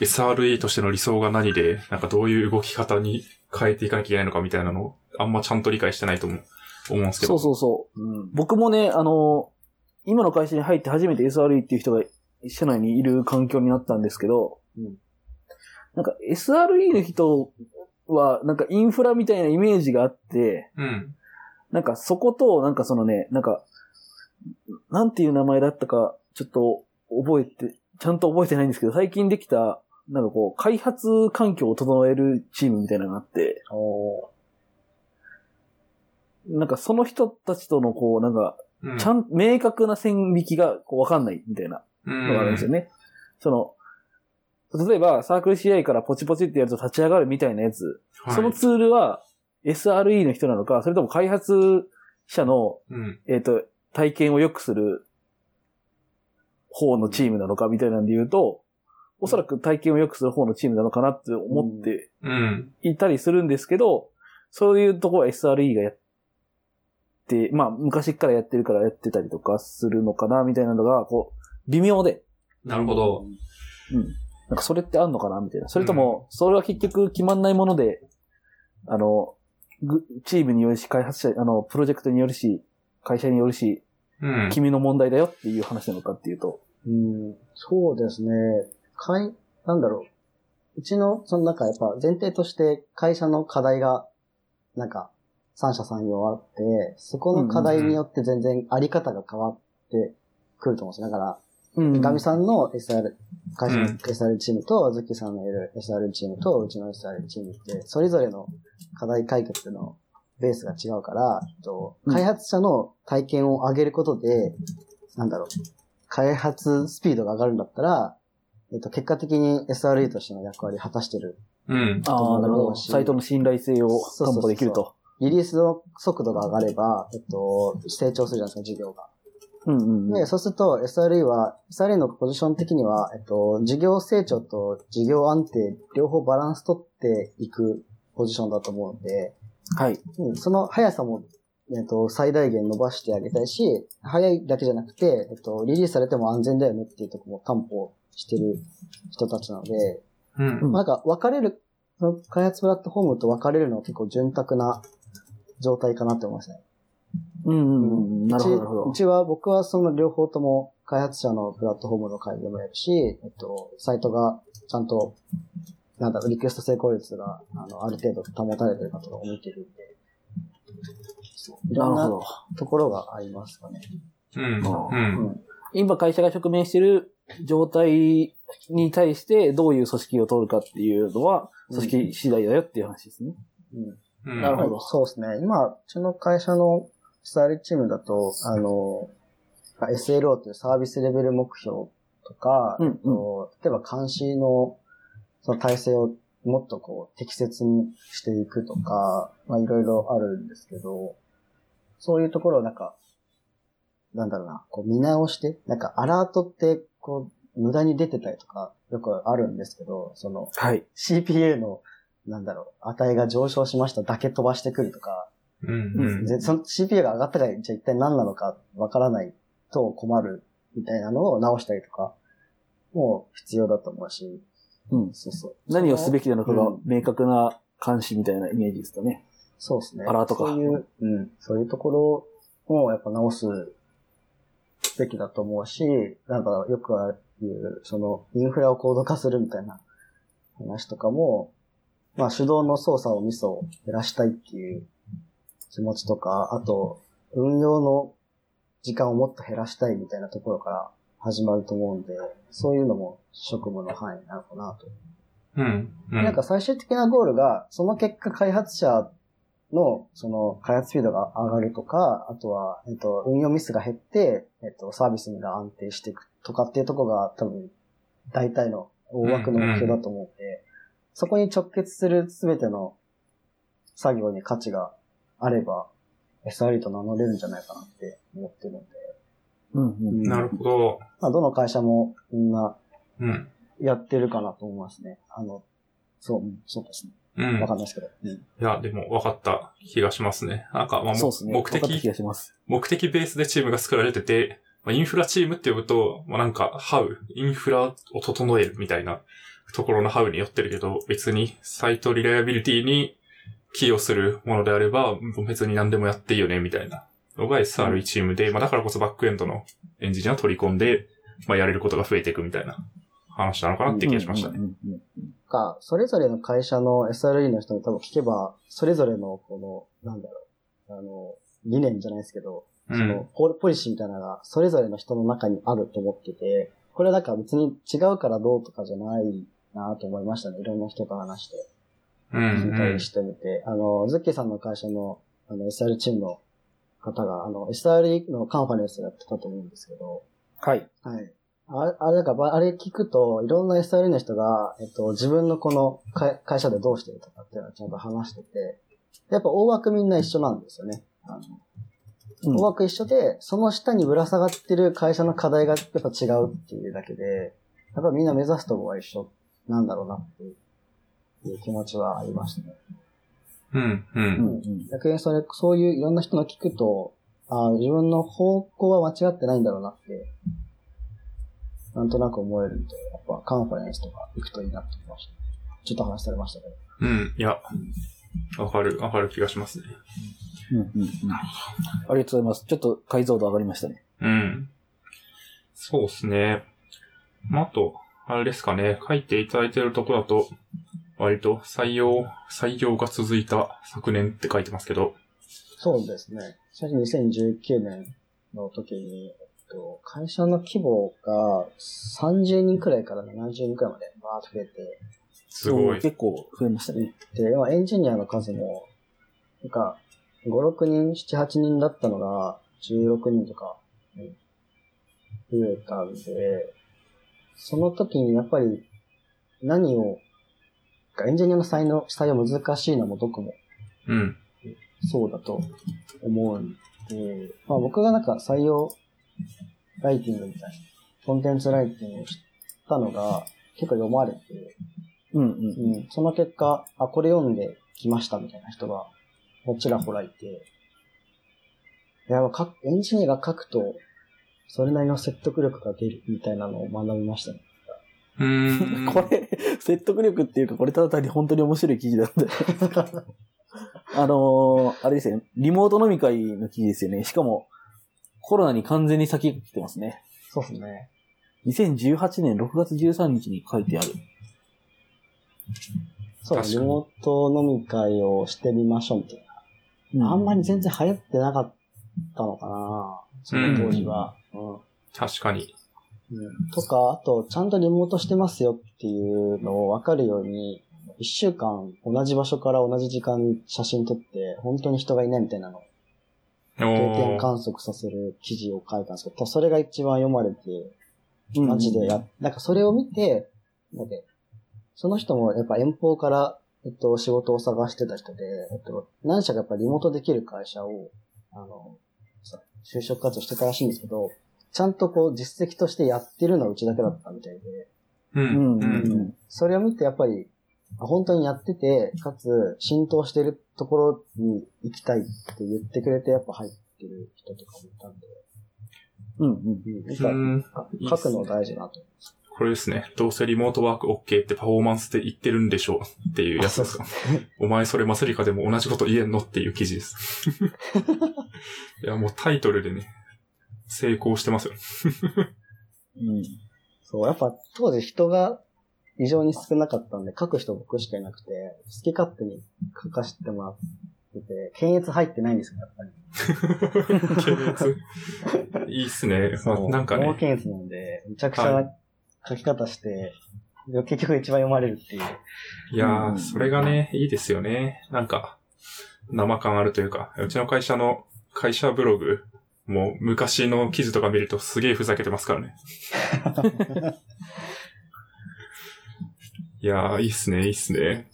SRE としての理想が何で、なんかどういう動き方に変えていかなきゃいけないのかみたいなのをあんまちゃんと理解してないと思う思うんですけど。そうそうそう。うん。僕もね、あの、今の会社に入って初めて SRE っていう人が社内にいる環境になったんですけど、うんなんか SRE の人は、なんかインフラみたいなイメージがあって、うん。なんかそこと、なんかそのね、なんか、なんていう名前だったか、ちょっと覚えて、ちゃんと覚えてないんですけど、最近できた、なんかこう、開発環境を整えるチームみたいなのがあって、おなんかその人たちとのこう、なんか、うん。ちゃん、明確な線引きがこうわかんないみたいなうんのがあるんですよね。その、例えばサークル CI からポチポチってやると立ち上がるみたいなやつ、はいそのツールは SRE の人なのか、それとも開発者の、うん。えっ、と、体験を良くする方のチームなのかみたいなんで言うと、おそらく体験を良くする方のチームなのかなって思ってうん。いたりするんですけど、そういうとこは SRE がやって、まあ昔からやってるからやってたりとかするのかなみたいなのが、こう、微妙で、なるほど。うん。なんかそれってあんのかなみたいな。それとも、それは結局決まんないもので、あの、ぐチームによるし、開発者、あの、プロジェクトによるし、会社によるし、うん。君の問題だよっていう話なのかっていうと。うん、そうですね。かい、なんだろう。うちの、そのなんかやっぱ前提として会社の課題が、なんか、三者三様あって、そこの課題によって全然あり方が変わってくると思うんですよ。だから、うんガミさんの SR、会社のうん SR チームと、ズッキーさんのいる SR チームと、うちの SR チームって、それぞれの課題解決のベースが違うから、開発者の体験を上げることで、なんだろう、開発スピードが上がるんだったら、えっと、結果的に SRE としての役割を果たしてる。うん。ああ、なるほど。サイトの信頼性を担保できると。リリースの速度が上がれば、えっと、成長するじゃないですか、事業が。うんうんうん。で、そうすると SRE は、SRE のポジション的には、えっと、事業成長と事業安定、両方バランス取っていくポジションだと思うので、はい。うんその速さも、えっと、最大限伸ばしてあげたいし、速いだけじゃなくて、えっと、リリースされても安全だよねっていうところも担保してる人たちなので、うん。うんなんか分かれる、その開発プラットフォームと分かれるのは結構潤沢な状態かなって思いますね。うんうんうん。なるほど、なるほどうちう。ちは、僕はその両方とも開発者のプラットフォームの会でもやるし、えっと、サイトがちゃんと、なんだリクエスト成功率が、あの、ある程度保たれてるかとかを見てるんで、いろんななるほど。ところがありますかね。うん。ううん。今会社が直面している状態に対してどういう組織を取るかっていうのは、組織次第だよっていう話ですね。うんうん。なるほどそうですね。今、うちの会社のスタイルチームだと、あの、まあ SLO というサービスレベル目標とか、うんうんえっと例えば監視のその体制をもっとこう適切にしていくとか、まあいろいろあるんですけど、そういうところをなんか、なんだろうな、こう見直して、なんかアラートって、こう、無駄に出てたりとか、よくあるんですけど、その、はい。CPU の、なんだろう、値が上昇しましただけ飛ばしてくるとか、うんうん。ぜその CPU が上がったから、じゃあ一体何なのかわからないと困るみたいなのを直したりとか、もう必要だと思うし、うん。そうそう。何をすべきなのかがうん明確な監視みたいなイメージですかね。そうですね。アラートかそういう、うん、そういうところをやっぱ直すべきだと思うし、なんかよくある、その、インフラを高度化するみたいな話とかも、まあ手動の操作をミスを減らしたいっていう気持ちとか、あと、運用の時間をもっと減らしたいみたいなところから始まると思うんで、そういうのも職務の範囲なのかなとうん。うん。なんか最終的なゴールが、その結果開発者の、その開発スピードが上がるとか、あとは、えっと、運用ミスが減って、えっと、サービスが安定していくとかっていうところが多分、大体の大枠の目標だと思うので、そこに直結するすべての作業に価値があれば、SRE と名乗れるんじゃないかなって思ってるので、うんうん。なるほど。まあ、どの会社もみんなうん。やってるかなと思いますね。あの、そう、うんそうですね。うん。わかんないですけど。うんいや、でも分かった気がしますね。なんか、まあ、もそうですね。目的、がします。目的ベースでチームが作られてて、まあ、インフラチームって呼ぶと、まあ、なんか、ハウ、インフラを整えるみたいなところのハウに寄ってるけど、別にサイトリライアビリティに寄与するものであれば、別に何でもやっていいよね、みたいなのが SRE チームで、まあ、だからこそバックエンドのエンジニアを取り込んで、まあ、やれることが増えていくみたいな話なのかなって気がしましたね。うんうんうんか、それぞれの会社の SRE の人に多分聞けば、それぞれのこの、なんだろう、あの、理念じゃないですけど、うんそのポポリシーみたいなのがそれぞれの人の中にあると思ってて、これなんか別に違うからどうとかじゃないなと思いましたね。いろんな人と話して、うん、たり。してみて。あの、ズッキーさんの会社のあの SR チームの方が、あの、SRE のカンファレンスやってたと思うんですけど、はい。はい。ああれ、なんか、ばあれ聞くと、いろんな SRE の人が、えっと、自分のこの会会社でどうしてるとかっていうのをちゃんと話してて、やっぱ大枠みんな一緒なんですよね。あのうん大枠一緒で、その下にぶら下がってる会社の課題がやっぱ違うっていうだけで、やっぱみんな目指すとこは一緒なんだろうなっていう気持ちはありましたね。うん、う。うんんうん。逆にそれ、そういういろんな人の聞くと、ああ、自分の方向は間違ってないんだろうなって、なんとなく思えるんで、やっぱカンファレンスとか行くといいなって思いました。ちょっと話されましたけど。うん。いや、わかる、わかる気がしますね。うんうんうんありがとうございます。ちょっと解像度上がりましたね。うん。そうですね。まあ、あと、あれですかね、書いていただいてるとこだと、割と採用、採用が続いた昨年って書いてますけど、そうですね。最初2019年の時に、と、会社の規模が30人くらいから70人くらいまでバーッと増えて、すごい。結構増えましたね。で、今エンジニアの数も、なんか、5、6人、7、8人だったのが、16人とか、うん増えたんで、その時にやっぱり、何を、エンジニアの採用、採用難しいのもどこもうん。そうだと思うんで、まあ僕がなんか採用ライティングみたいな、コンテンツライティングをしたのが結構読まれて、うんうん。うん、その結果、あ、これ読んできましたみたいな人が、ちらほらいて、いや、かエンジニアが書くと、それなりの説得力が出るみたいなのを学びましたね。うーん。これ、説得力っていうか、これただ単に本当に面白い記事なんで。あのー、あれですよね。リモート飲み会の記事ですよね。しかも、コロナに完全に先が来てますね。そうですね。2018年6月13日に書いてある。そう、リモート飲み会をしてみましょうみたいな。あんまり全然流行ってなかったのかなその当時は。うん確かに。うんとか、あと、ちゃんとリモートしてますよっていうのを分かるように、一週間同じ場所から同じ時間に写真撮って、本当に人がいないみたいなのをお定点ー。観測させる記事を書いたんですけど、それが一番読まれて、うんマジでや、なんかそれを見て、なんで、その人もやっぱ遠方から、えっと、仕事を探してた人で、えっと、何社かやっぱリモートできる会社をあの、さ就職活動してたらしいんですけど、ちゃんとこう実績としてやってるのはうちだけだったみたいで、う。うんん。ううん。ん。それを見てやっぱり、あ本当にやってて、かつ浸透してるところに行きたいって言ってくれてやっぱ入ってる人とかもいたんで、うん。うん。うん、書くの大事だなと。これですね。どうせリモートワーク OK ってパフォーマンスで言ってるんでしょうっていうやつですか。お前それマスリカでも同じこと言えんのっていう記事です。いや、もうタイトルでね、成功してますよ。うん。そう、やっぱ当時人が異常に少なかったんで、書く人僕しかいなくて、好き勝手に書かせてもらってて、検閲入ってないんですよ、やっぱり。検閲？いいっすね。なんかね、検閲なんで、めちゃくちはゃ書き方して、結局一番読まれるっていう。いやー、うんそれがね、いいですよね。なんか、生感あるというか、うちの会社の会社ブログ、もう昔の記事とか見るとすげえふざけてますからね。いやー、いいっすね、いいっすね。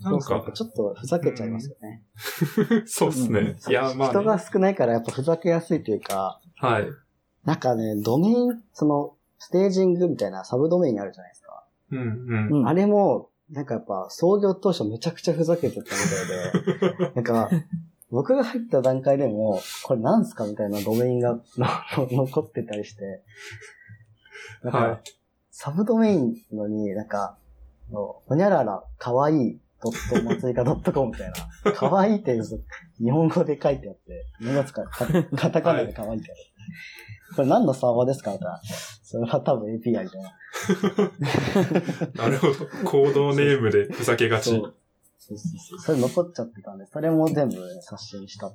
なそうんそうか、ちょっとふざけちゃいますよね。そうっすね。いやー、まあ、ね、人が少ないからやっぱふざけやすいというか、はい。なんかね、ドメイン、その、ステージングみたいなサブドメインあるじゃないですか。うん、うん。うん。あれも、なんかやっぱ創業当初めちゃくちゃふざけてたみたいで、なんか、僕が入った段階でも、これなんすかみたいなドメインがの 残ってたりして、なんか、はいサブドメインのに、なんか、のほにゃららかわいいドット祭りかドットコムみたいな、かわいいって日本語で書いてあって、目がつか、かカタカナでかわいいってある。これ何のサーバーですか？みたいな。それは多分 API みたいな。なるほど。コードネームでふざけがち。そうそうそうそれ残っちゃってたんで、それも全部刷新したいう。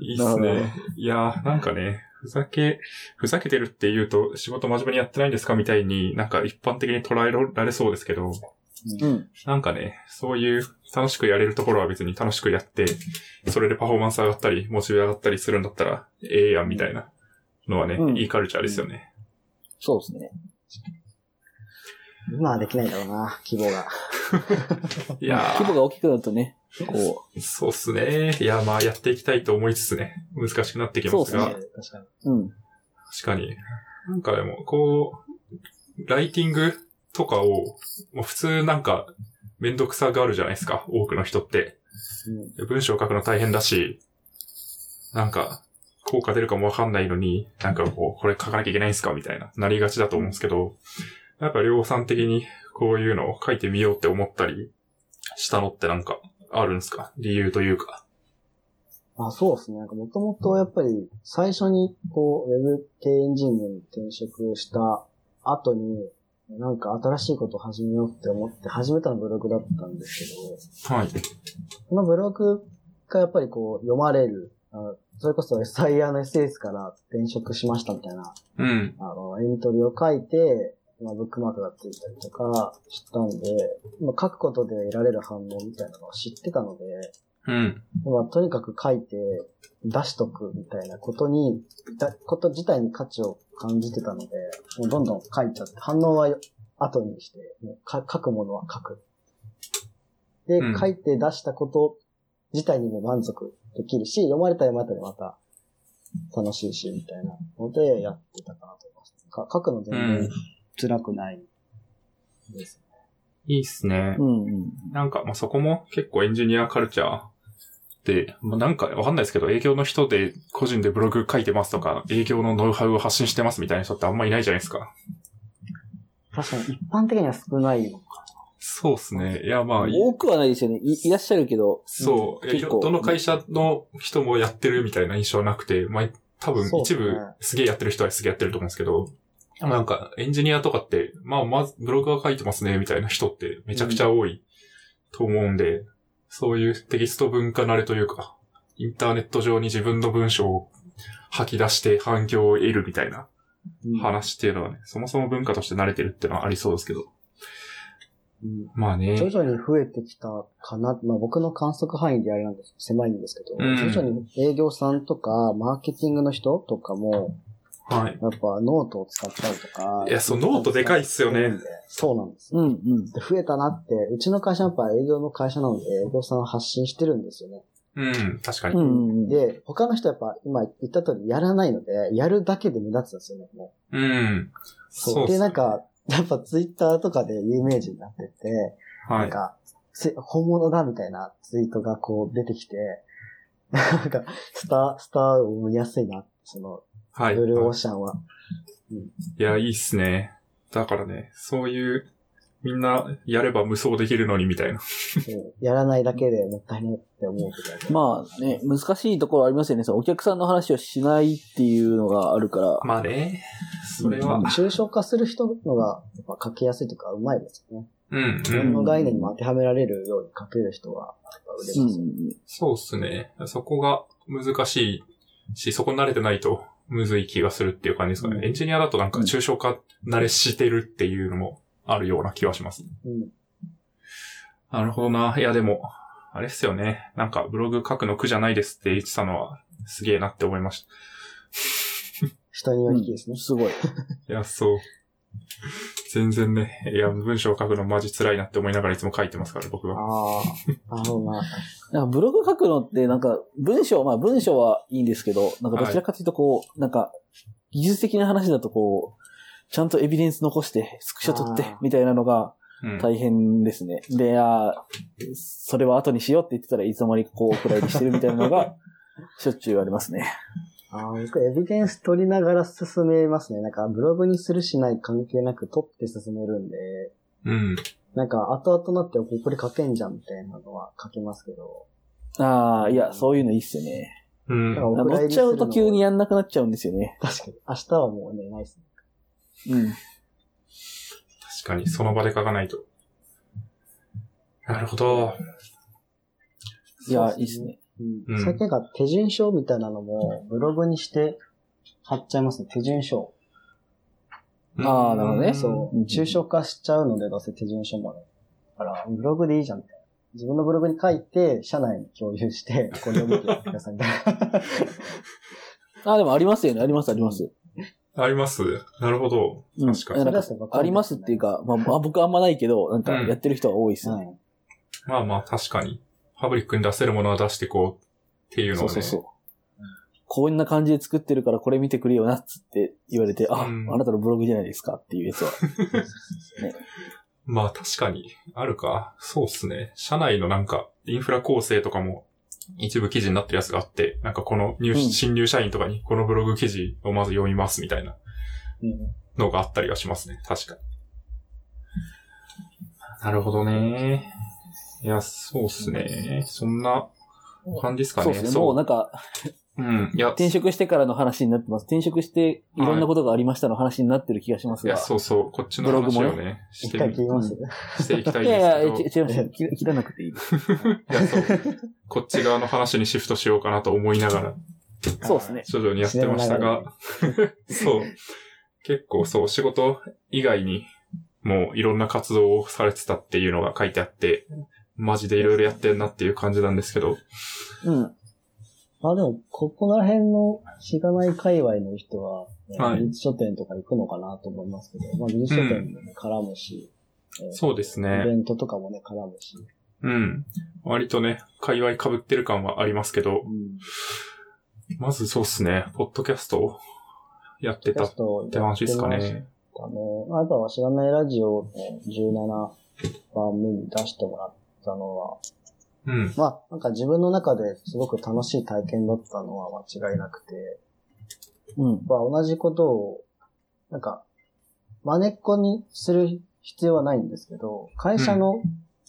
いいっすね。いやー、なんかね、ふざけ、ふざけてるって言うと仕事真面目にやってないんですかみたいになんか一般的に捉えられそうですけど、うん。なんかね、そういう楽しくやれるところは別に楽しくやって、それでパフォーマンス上がったり、モチベ上がったりするんだったら、ええやんみたいなのはね、うんいいカルチャーですよね。そうですね。今はできないだろうな、規模が。いや 規模が大きくなるとね、こー、そうっすね。いや、まあやっていきたいと思いつつね、難しくなってきますが、そうっ確かに。う、うん。確かに。なんかでも、こう、ライティングとかを、もう普通なんか、めんどくさがあるじゃないですか、多くの人って。うん文章を書くの大変だし、なんか、効果出るかもわかんないのに、なんかこう、これ書かなきゃいけないんすかみたいな、なりがちだと思うんですけど、なんか量産的にこういうのを書いてみようって思ったりしたのってなんかあるんですか？理由というか。あ、そうですね。なんかもともとやっぱり最初にこう、ウェブ系エンジニアに転職した後に、なんか新しいことを始めようって思って始めたのブログだったんですけど、はい。このブログがやっぱりこう読まれる、あそれこそ SIR の SS から転職しましたみたいな、うん。あの、エントリーを書いて、まあ、ブックマークがついたりとかしたんで、まあ、書くことで得られる反応みたいなのを知ってたので、うん。まあ、とにかく書いて出しとくみたいなことに、だこと自体に価値を感じてたので、もうどんどん書いちゃって、反応は後にして、もうか書くものは書く。で、うん書いて出したこと自体にも満足できるし、読まれたら読まれたでまた楽しいし、みたいなのでやってたかなと思います。か書くの全うん然辛くないです。いいっすねう。ん。うん。なんか、まあ、そこも結構エンジニアカルチャーで、まあ、なんかわかんないですけど、営業の人で個人でブログ書いてますとか、営業のノウハウを発信してますみたいな人ってあんまいないじゃないですか。確かに一般的には少ないのかそうっすね。いや、まあ、い多くはないですよね。いいらっしゃるけど。そう、うん結構どの会社の人もやってるみたいな印象はなくて、まあ、多分一部すげえやってる人はすげえやってると思うんですけど、なんかエンジニアとかって、まあ、まずブログは書いてますね、みたいな人ってめちゃくちゃ多いと思うんで、そういうテキスト文化慣れというか、インターネット上に自分の文章を吐き出して反響を得るみたいなな。話っていうのはね、そもそも文化として慣れてるっていうのはありそうですけど。うんまあね。徐々に増えてきたかな。まあ僕の観測範囲であれなんです狭いんですけど、うん徐々に営業さんとか、マーケティングの人とかも、はい。やっぱノートを使ったりとか。いやそうノートでかいっすよね。そうなんですよ。うんうん。で増えたなって、うちの会社やっぱ営業の会社なので、営業さん発信してるんですよね。うん、確かに。うんうん。で、他の人やっぱ今言った通りやらないので、やるだけで目立つんですよね、もうん。う。そうで、なんか、やっぱツイッターとかで有名人になってて、はい。なんか、せ本物だみたいなツイートがこう出てきて、なんか、スター、スターを見やすいな、その、はい。ブルーオーシャンは。いや、いいっすね。だからね、そういう、みんなやれば無双できるのにみたいな。うんやらないだけでもったいないって思うけど。まあね、難しいところありますよね。そのお客さんの話をしないっていうのがあるから。まあね、それは、抽象化する人のが、やっぱ書きやすいというか、うまいですよね。うん、自分うん。の概念にも当てはめられるように書ける人は、やっぱ売れうんますよね。そうっすね。そこが難しいし、そこ慣れてないとむずい気がするっていう感じですかね。うんエンジニアだとなんか抽象化慣れしてるっていうのもあるような気はします。うん。なるほどな。いやでも、あれっすよね。なんかブログ書くの苦じゃないですって言ってたのはすげえなって思いました。人によりきですね。すごい。いや、そう。全然ね、いや、文章を書くのマジ辛いなって思いながらいつも書いてますから、僕は。ああ、なるほどな。なんかブログ書くのって、なんか文章、まあ文章はいいんですけど、なんかどちらかというとこう、なんか技術的な話だとこう、ちゃんとエビデンス残して、スクショ取ってみたいなのがうん。大変ですね。で、あーそれは後にしようって言ってたらいつの間にかこう、お蔵入りしてるみたいなのが、しょっちゅうありますね。ああ、僕エビデンス取りながら進めますね。なんか、ブログにするしない関係なく取って進めるんで、うん。なんか、後々なって、ここれ書けんじゃんみたいなのは書きますけど、ああ、いや、そういうのいいっすよね。うん。なんかお蔵乗っちゃうと急にやんなくなっちゃうんですよね。確かに。明日はもうね、ないっすね。うん。確かに、その場で書かないと。なるほど。いや、いいっすね。うんうん最近なんか手順書みたいなのも、ブログにして貼っちゃいますね。手順書。あーなるほどねそううん。抽象化しちゃうので、どうせ手順書もね。だから、ブログでいいじゃんみたいな。自分のブログに書いて、社内に共有して、これを見てやってくださいみたいな。あ、でもありますよね。あります、あります。あります？なるほど。うん確かに。かありますっていうか、まあ、あ僕あんまないけど、なんかやってる人は多いっすね。はい。まあまあ、確かに。パブリックに出せるものは出してこうっていうのをね。そうそうそう。こんな感じで作ってるからこれ見てくれよなっつって言われて、あ、うんあなたのブログじゃないですかっていうやつは。まあ確かに、あるか。そうっすね。社内のなんか、インフラ構成とかも、一部記事になってるやつがあって、なんかこの入、うん新入社員とかにこのブログ記事をまず読みますみたいなうんのがあったりはしますね。確かに。なるほどね。いや、そうっすね。そんな感じですかね。そうですね。もうなんか、うん。いや、転職してからの話になってます。転職していろんなことがありましたの話になってる気がしますが。いや、そうそう。こっちのブログもね話をね、し一てみ、していきたいいやいや、ですけど。ち違います。切切らなくていいです。いや、そう。こっち側の話にシフトしようかなと思いながら、そうですね。徐々にやってましたが、そう。結構そう、仕事以外にもういろんな活動をされてたっていうのが書いてあって、マジでいろいろやってんなっていう感じなんですけど、うん。あ、でも、ここら辺のしがない界隈の人は、ねはい技術書店とか行くのかなと思いますけど、まあ、技術書店もね、絡むし、えーそうですイベね。ントとかもね、絡むし。うん。割とね、界隈被ってる感はありますけど、うん。まずそうっすね、ポッドキャストをやってたって話ですかね。たね。あとは、しがないラジオの17番目に出してもらったのは、うん。まあ、なんか自分の中ですごく楽しい体験だったのは間違いなくて、うん。まあ、同じことを、なんか、真似っこにする必要はないんですけど、会社の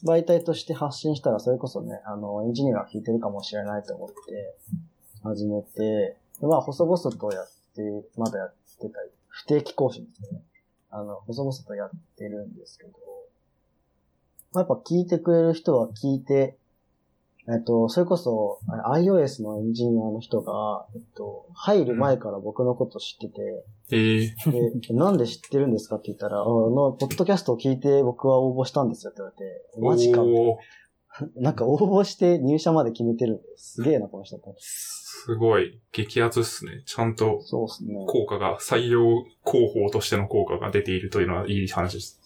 媒体として発信したら、それこそね、あの、エンジニアが聞いてるかもしれないと思って、始めて、でまあ、細々とやって、まだやってたり、不定期更新ですね。あの、細々とやってるんですけど、まあ、やっぱ聞いてくれる人は聞いて、えっと、それこそ、あ iOS のエンジニアの人が、えっと、入る前から僕のこと知ってて、ええで、なんで知ってるんですかって言ったら、あの、ポッドキャストを聞いて僕は応募したんですよって言われて、マジかみたいなんか応募して入社まで決めてるんで、すげえな、この人と。すごい、激アツっすね。ちゃんとそうですね。効果が、採用広報としての効果が出ているというのはいい話です。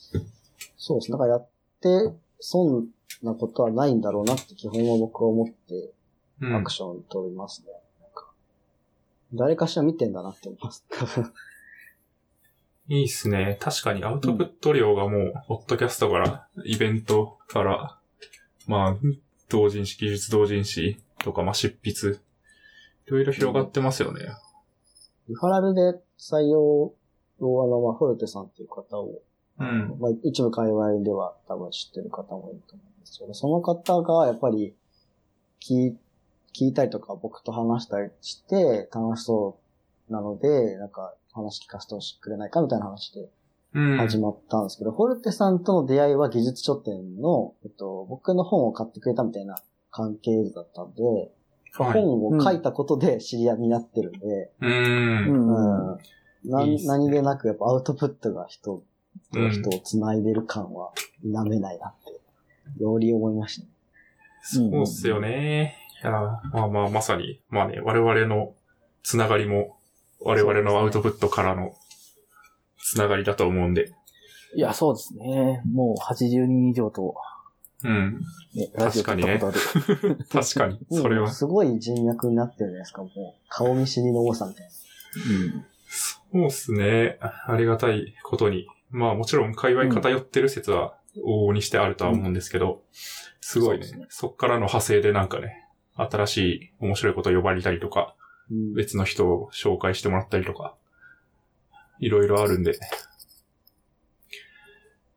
そうですね。だからやって損なことはないんだろうなって基本は僕は思ってうんアク。ション取りますね。なんか誰かしら見てんだなって思います。いいっすね。確かにアウトプット量がもう、ポッドキャストから、イベントから、まあ、同人誌、技術同人誌とか、まあ、執筆。いろいろ広がってますよね。リファラルで採用を、あの、まあ、フォルテさんっていう方を、うん。まあ、一部界隈では多分知ってる方もいると思うんですけど、その方がやっぱり聞い聞いたりとか僕と話したりして楽しそうなので、なんか話聞かせてほしくれないかみたいな話でうん。始まったんですけど、フォルテさんとの出会いは技術書店の、えっと、僕の本を買ってくれたみたいな関係図だったんで、はい。本を書いたことで知り合いになってるんで、う。うんん。うん。ないいっすね何でなくやっぱアウトプットが人とうん人を繋いでる感は否めないなって、より思いましたね。そうっすよね。いや、まあまあ、まさに、まあね、我々のつながりも、我々のアウトプットからのつながりだと思うんで。いや、そうですね。もう80人以上と、うん。ね、ラジオ撮ったことある。確かに。それは。すごい人脈になってるじゃないですか、もう。顔見知りの多さみたいな。そうっすね。ありがたいことに。まあもちろん界隈偏ってる説は往々にしてあるとは思うんですけど、すごいねそねそっからの派生でなんかね、新しい面白いことを呼ばれたりとか、うん別の人を紹介してもらったりとか、いろいろあるんで、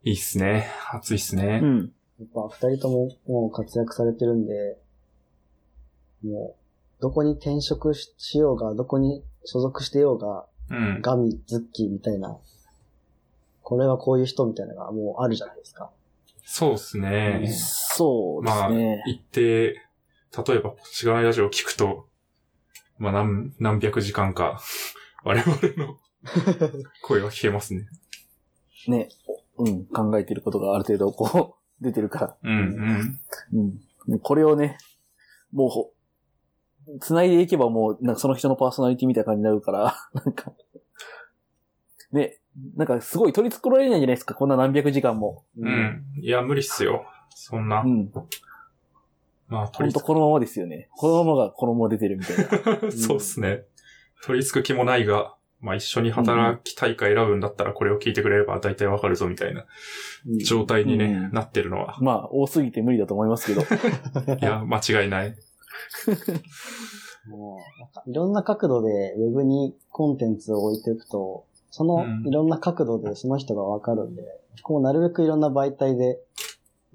いいっすね。熱いっすね。うん。やっぱ二人とももう活躍されてるんで、もう、どこに転職ししようが、どこに所属してようが、うん。ガミ、ズッキーみたいな、これはこういう人みたいなのがもうあるじゃないですか。そうっすね。そうでまあ、すね。一定、例えば、しがないラジオを聞くと、まあ、何、何百時間か、我々の 声は聞けますね。ね。うん。考えてることがある程度、こう、出てるから。うん、うん。うん。これをね、もうほ、繋いでいけばもう、なんかその人のパーソナリティみたいな感じになるから、なんか、ね、なんかすごい取り繕えないじゃないですか、こんな何百時間も。うん。いや、無理っすよ。そんなう。ん。まあ、ほ取りつんとこのままですよね。このままがこのまま出てるみたいな。く、そうっすね。取り付く気もないが、まあ一緒に働きたいか選ぶんだったらこれを聞いてくれれば大体わかるぞみたいなうん状態にね、うんなってるのは。まあ、多すぎて無理だと思いますけど。いや、間違いない。もう、なんかいろんな角度でウェブにコンテンツを置いておくと、そのうんいろんな角度でその人がわかるんで、こうなるべくいろんな媒体で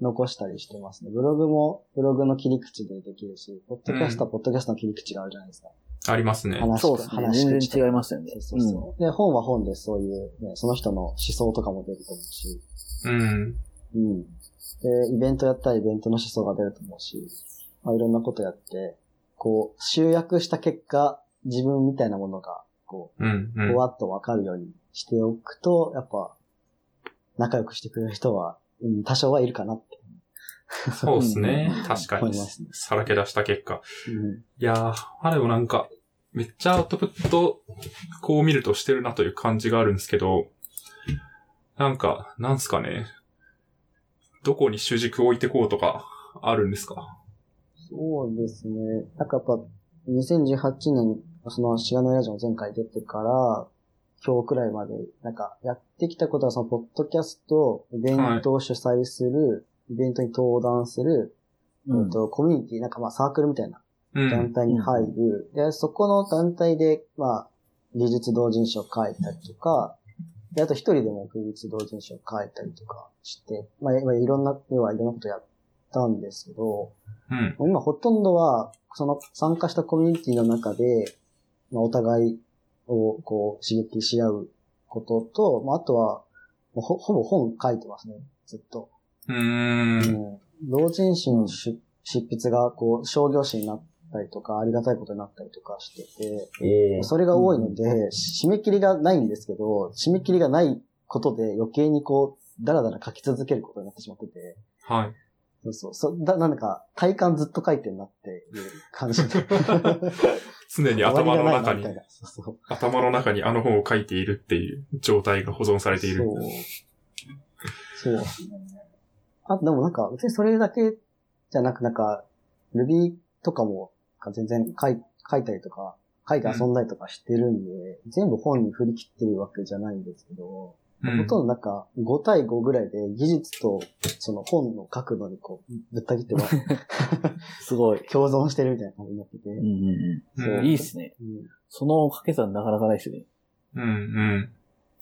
残したりしてますね。ブログもブログの切り口でできるし、ポッドキャストはポッドキャストの切り口があるじゃないですか。ありますね。話そうですね。話全然違いますよね。そうそうそう。で、本は本でそういう、ね、その人の思想とかも出ると思うし、うん。うん。で、イベントやったらイベントの思想が出ると思うし、まあ、いろんなことやって、こう、集約した結果、自分みたいなものが、こうん。うう、んふ。わっとわかるようにしておくと、やっぱ、仲良くしてくれる人は、うん、多少はいるかなって。そうっすね。確かにね。さらけ出した結果。うん。いやー、あ、でもなんか、めっちゃアウトプット、こう見るとしてるなという感じがあるんですけど、なんか、なんすかね。どこに主軸を置いてこうとか、あるんですか？そうですね。なんかやっぱ、2018年、その、しがないラジオの前回出てから、今日くらいまで、なんか、やってきたことは、その、ポッドキャスト、イベントを主催する、イベントに登壇する、うんえっと、コミュニティ、なんかまあ、サークルみたいなうん。団体に入る。で、そこの団体で、まあ、技術同人誌を書いたりとか、で、あと一人でも技術同人誌を書いたりとかして、まあ、まあいろんな、要はいろんなことやったんですけど、うん。今ほとんどは、その参加したコミュニティの中で、まあ、お互いをこう刺激し合うことと、まあ、あとは、もうほほぼ本書いてますね、ずっと。うーん。うん同人誌の出執筆がこう商業誌になったりとか、ありがたいことになったりとかしてて、ええそれが多いので、締め切りがないんですけど、締め切りがないことで余計にこう、だらだら書き続けることになってしまってて、はい。そうそう。そだなんか、体感ずっと書いてんなっていう感じ。常に頭の中に。頭の中にあの本を書いているっていう状態が保存されている。そう。そうですね。あ、でもなんか、別にそれだけじゃなく、なんか、Ruby とかも、全然書い書いたりとか、書いて遊んだりとかしてるんで、全部本に振り切ってるわけじゃないんですけど、うんほとんどなんか、5対5ぐらいで技術と、その本の書くのにこう、ぶった切っては すごい。共存してるみたいな感じになってて。うんうんう。うんんいいっすね。うんその掛け算なかなかないっすね。うんうん。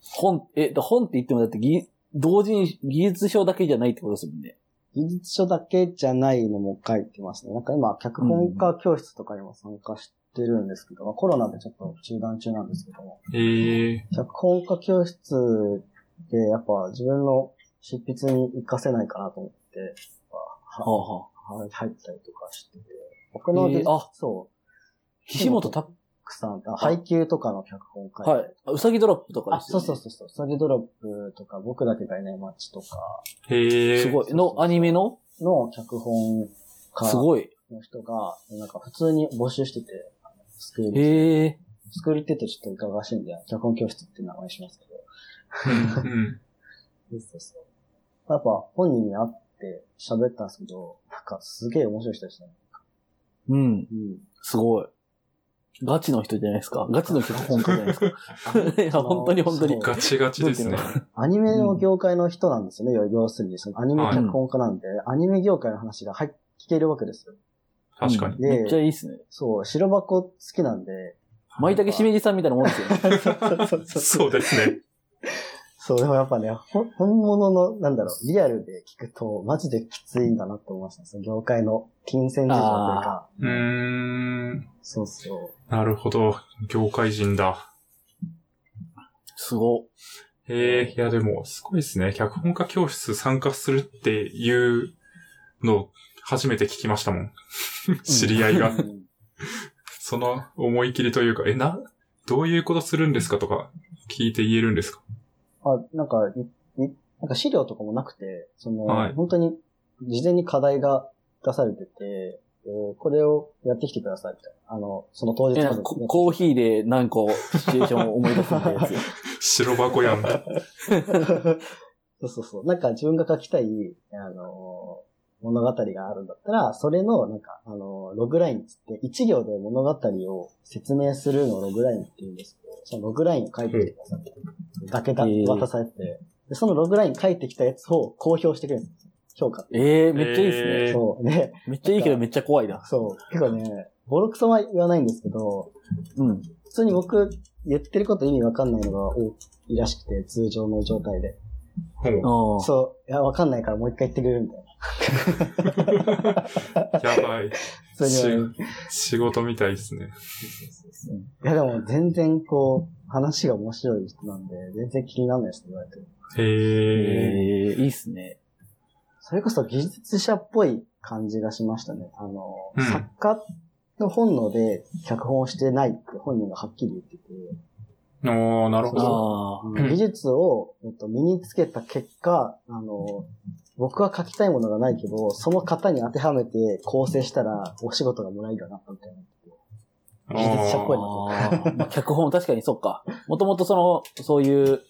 本、え、だ本って言ってもだって技、同人、技術書だけじゃないってことですもんね。技術書だけじゃないのも書いてますね。なんか今、脚本家教室とかにも参加してるんですけど、まあコロナでちょっと中断中なんですけども、ええ脚本家教室でやっぱ自分の執筆に活かせないかなと思って、ははあはあ。は入ったりとかしてて、僕の、えーあそう、岸本た、くさん、あ配給とかの脚本書いてはい。あうさぎドロップとかあ、ですよ、ね。そうそうそうそう、サギドロップとか、僕だけがいない街とかへえ。すごい。の、アニメの？の脚本家すごい。の人が、なんか普通に募集してて、スクール、へえ。スクールって言うとちょっといかがわしいんで、脚本教室って名前しますけど。うん。そうそう。やっぱ本人に会って喋ったんですけど、なんかすげえ面白い人でしたね。うん。うん。すごい。ガチの人じゃないですか。ガチの脚本家じゃないですか。いや、本当に本当に。ガチガチですね。アニメの業界の人なんですよね、要要するに。そのアニメ脚本家なんで、アニメ業界の話が入っ聞けるわけですよ。確かに。でめっちゃいいっすね。そう、白箱好きなんで、舞茸しめじさんみたいなもんですよね。そうですね。そう、でもやっぱね、ほ本物の、なんだろう、リアルで聞くと、マジできついんだなって思いました。その業界の金銭事情というか。うーん。そうそう。なるほど。業界人だ。すご。ええいやでも、すごいですね。脚本家教室参加するっていうの、初めて聞きましたもん。知り合いが。う んその思い切りというか、え、な、どういうことするんですかとか、聞いて言えるんですか？あ、なんか、いいなんか資料とかもなくて、その、はい本当に、事前に課題が出されてて、えーこれをやってきてくださいみたいな。あの、その当日え、までなんかココーヒーで何個シチュエーションを思い出すみたいなやつ。白箱やん。そうそうそう。なんか自分が書きたい、あのー物語があるんだったら、それの、なんか、あのーログラインっつって、一行で物語を説明するのをログラインって言うんですけど、そのログラインを書いてきてください。だけだ、渡されてて、でそのログライン書いてきたやつを公表してくれるんですよ。評価。ええめっちゃいいっすえね。ーそう。で、めっちゃいいけどめっちゃ怖いな。そう。結構ね、ボロクソは言わないんですけど、うん。普通に僕、言ってること意味わかんないのが多いらしくて、通常の状態で。ほう。ああ。そう、いや、わかんないからもう一回言ってくれるみたいな。やばい。仕事みたいですね。いや、でも全然こう、話が面白い人なんで、全然気にならないですって言われてる。へえ。ええいいっすね。それこそ技術者っぽい感じがしましたね。あの、うん作家の本能で脚本をしてないって本人がはっきり言ってて、おー、なるほど。技術を、えっと、身につけた結果、あの、僕は書きたいものがないけど、その方に当てはめて構成したら、お仕事がもらえるようになったみたいな。技術者っぽいな脚本、確かにそっか。もともとその、そういう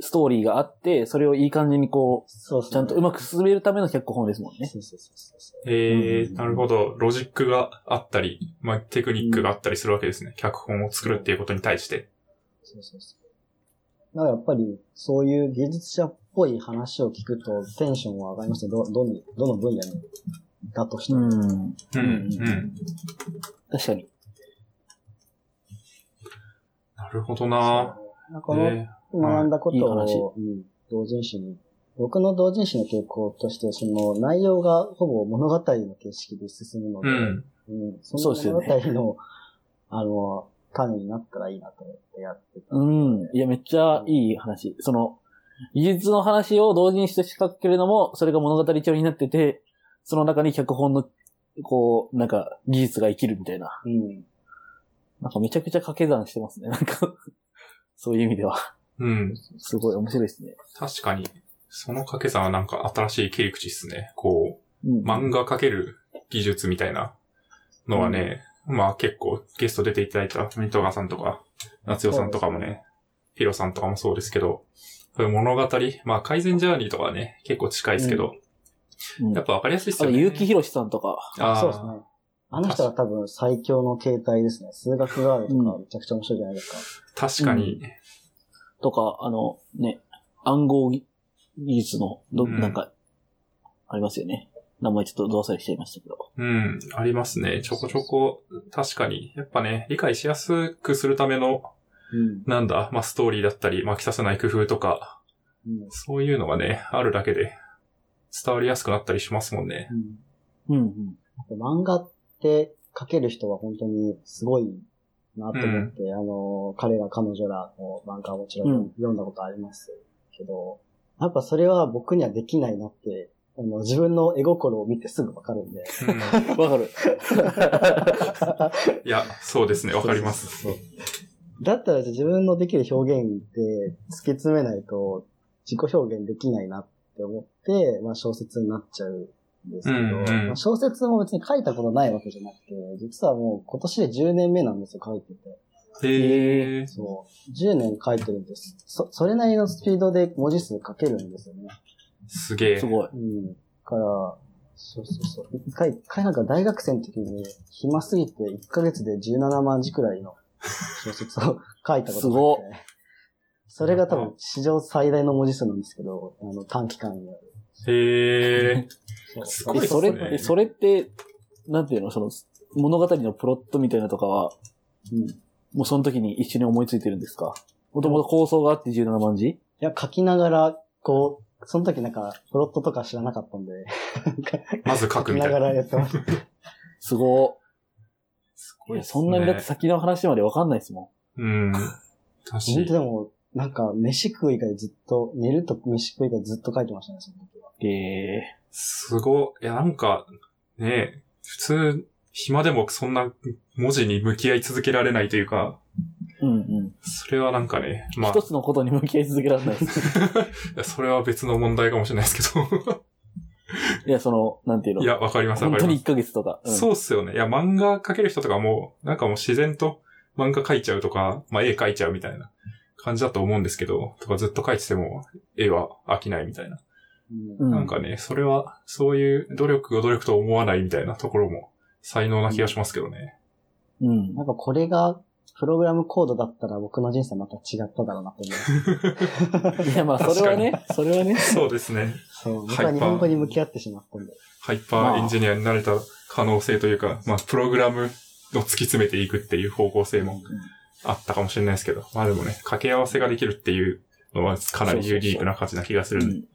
ストーリーがあって、それをいい感じにこそうそうう、ちゃんとうまく進めるための脚本ですもんね。そうそうそうそう。ええ、なるほど。ロジックがあったり、まあ、テクニックがあったりするわけですね。脚本を作るっていうことに対して。そうそうそう。だからやっぱり、そういう技術者っぽい話を聞くとテンションは上がりますね。ど、どの、どの分野にだとしても。うん。うん。確かに。なるほどなこのえ学んだこといい話を、うん、同人誌に、僕の同人誌の傾向として、その内容がほぼ物語の形式で進むので、うん。うん、そのですよね物語の、あの、種になったらいいなと思ってやってた。うん。いや、めっちゃいい話。その、技術の話を同時にして仕掛けるのも、それが物語調になってて、その中に脚本の、こう、なんか、技術が生きるみたいな。うん。なんかめちゃくちゃ掛け算してますね。なんか、そういう意味では。うん。すごい面白いですね。確かに、その掛け算はなんか新しい切り口っすね。こう、うん。漫画描ける技術みたいなのはね、まあ結構ゲスト出ていただいたミトガさんとか、夏代さんとかもね、ヒロさんとかもそうですけど、こういう物語、まあ改善ジャーニーとかはね、結構近いですけど、うんやっぱわかりやすいっすあと、よね。結城博さんとか、あーそうですね。あの人は多分最強の形態ですね。数学があるとかめちゃくちゃ面白いじゃないですか。確かに、とか、あの、ね、暗号技術の、ど、うんなんか、ありますよね。名前ちょっとどうされしちゃいましたけど。うん、ありますね。ちょこちょこ、確かに。やっぱね、理解しやすくするための、うん。なんだ、まあストーリーだったり、巻きさせない工夫とか、うん。そういうのがね、あるだけで、伝わりやすくなったりしますもんね。うんうん、うん。漫画って描ける人は本当にすごいなと思って、あの、彼ら彼女らの漫画はもちろうんん読んだことありますけど、やっぱそれは僕にはできないなって、あの自分の絵心を見てすぐわかるんで。うんわかる。いや、そうですね、わかります。そうそうそう。だったら自分のできる表現で突き詰めないと自己表現できないなって思って、まあ小説になっちゃうんですけど、うんうんまあ、小説も別に書いたことないわけじゃなくて、実はもう今年で10年目なんですよ、書いてて。へえ。そう。10年書いてるんです。そ、それなりのスピードで文字数書けるんですよね。すげえ。すごい。うん。だから、そうそうそう。一回、一回なんか大学生の時に暇すぎて1ヶ月で17万字くらいの小説を書いたことがあって。それが多分史上最大の文字数なんですけど、あの短期間にある。へえ。すごいえ、ですねそれ、えそれって、なんていうの、その、物語のプロットみたいなとかは、うん。いもうその時に一緒に思いついてるんですか？もともと構想があって17万字や、書きながら、こう、その時なんか、プロットとか知らなかったんで、まず書書きながくみたいな。らやってました。すごすい。いや、そんなにだって先の話までわかんないですもうん。確かに。でも、なんか、飯食う以外ずっと、寝ると飯食う以外ずっと書いてましたね、その時は。ん。えすごい。いや、なんか、ね普通、暇でもそんな文字に向き合い続けられないというか、ー、うんうん。それはなんかね、まあ、一つのことに向き合い続けられないです。いやそれは別の問題かもしれないですけど。いや、その、なんていうの？いや、わかります、わ本当にかります。1ヶ月とか。うんそうっすよね。いや、漫画描ける人とかも、なんかもう自然と漫画描いちゃうとか、まあ絵描いちゃうみたいな感じだと思うんですけど、とかずっと描いてても絵は飽きないみたいな。うんうんなんかね、それは、そういう努力を努力と思わないみたいなところも才能な気がしますけどね。うん。なんかこれが、プログラムコードだったら僕の人生また違っただろうなと思います。いや、まあ、それはね、それはね。そうですね。そう、僕は日本語に向き合ってしまったんで。ハイパーエンジニアになれた可能性というか、まあ、プログラムを突き詰めていくっていう方向性もあったかもしれないですけど、まあでもね、掛け合わせができるっていうのはかなりユニークな価値な気がするんで。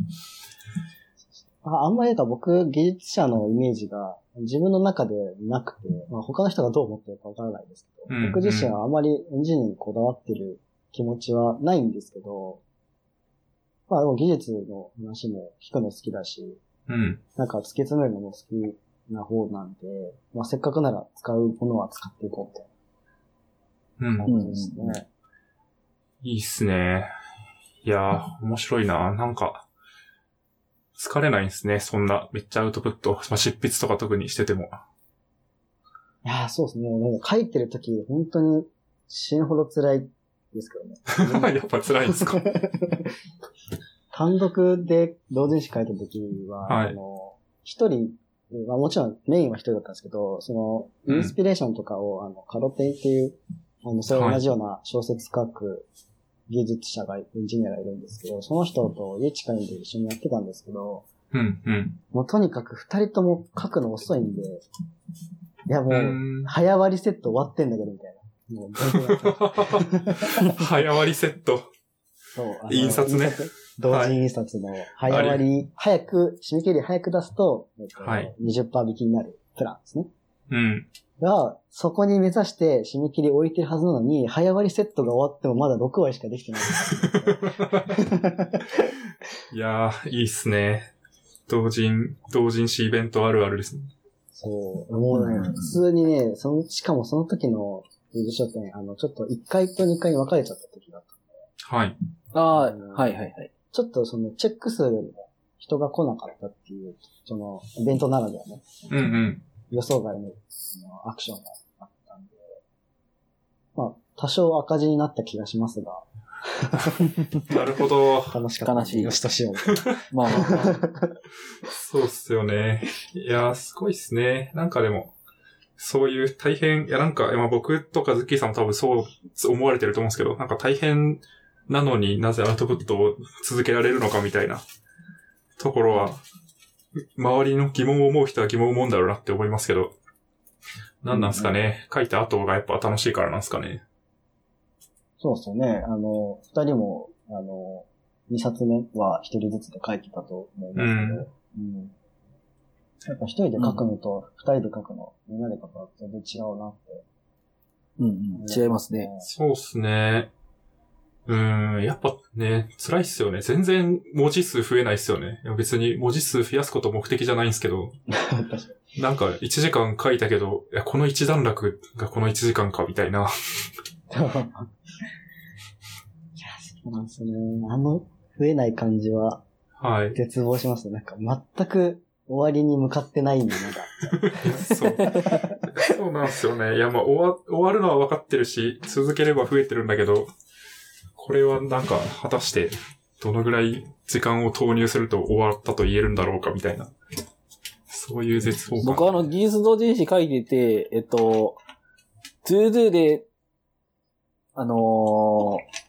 ああんまりなんか僕、技術者のイメージが自分の中でなくて、まあ、他の人がどう思ってるかわからないですけど、うん僕自身はあんまりエンジニアにこだわってる気持ちはないんですけど、まあでも技術の話も聞くの好きだし、うん。なんか突き詰めるのも好きな方なんで、まあせっかくなら使うものは使っていこうみたいなうん。感じですね。いいっすね。いやー、面白いな。なんか、疲れないんですね。そんな、めっちゃアウトプット。まあ、執筆とか特にしてても。いやーそうですね。もう書いてるとき、本当に死ぬほど辛いですけどね。やっぱ辛いんですか？単独で同人誌書いたときは、はいあの、一人、まあもちろんメインは一人だったんですけど、その、うんインスピレーションとかを、あの、カロテイっていう、あの、それ同じような小説書く技術者が、エンジニアがいるんですけど、その人と家近いんで一緒にやってたんですけど、うん、うん。もうとにかく二人とも書くの遅いんで、いやもう。早割りセット終わってんだけど、みたいな。もう 早割りセット。そう。印刷ね。同時印刷の早割り、早く、締め切り早く出すと、えっとはい20%引きになるプランですね。うん。が、そこに目指して締め切り置いてるはずなのに、早割りセットが終わってもまだ6割しかできてない。いやー、いいっすね。同人、同人誌イベントあるあるですね。そう。もうね、うん普通にね、その、しかもその時の技術書店、あの、ちょっと1階と2階に分かれちゃった時があった。はい。ああ、はいはいはい。ちょっとそのチェック数よりも人が来なかったっていう、その、イベントならではね、うんうん。予想外のそのアクションがあったんで、まあ、多少赤字になった気がしますが、なるほど。楽しかった。悲しいよしとしよう。まあまあまあ。そうっすよね。いやー、すごいっすね。なんかでも、そういう大変、いやなんか、まあ僕とかズッキーさんも多分そう思われてると思うんですけど、なんか大変なのになぜアウトプットを続けられるのかみたいなところは、周りの疑問を思う人は疑問を思うんだろうなって思いますけど、何なんすかね。書いた後がやっぱ楽しいからなんすかね。そうですよね。あの、二人も、あの、二冊目は一人ずつで書いてたと思いますけど、うんやっぱ一人で書くのと二人で書くの、みんなで書くの全然違うなって。うんうん。違いますね。そうっすね。うーん、やっぱね、辛いっすよね。全然文字数増えないっすよね。いや別に文字数増やすこと目的じゃないんですけど。なんか1時間書いたけど、いや、この一段落がこの1時間か、みたいな。いや、そうなんですよね。あの、増えない感じは、はい。絶望しますね。なんか、全く終わりに向かってないんで、まだ。そう。そうなんですよね。いや、まあ、終わ、終わるのは分かってるし、続ければ増えてるんだけど、これはなんか、果たして、どのぐらい時間を投入すると終わったと言えるんだろうか、みたいな。そういう絶望感。僕はあの、技術同人誌書いてて、えっと、TODO で、あのー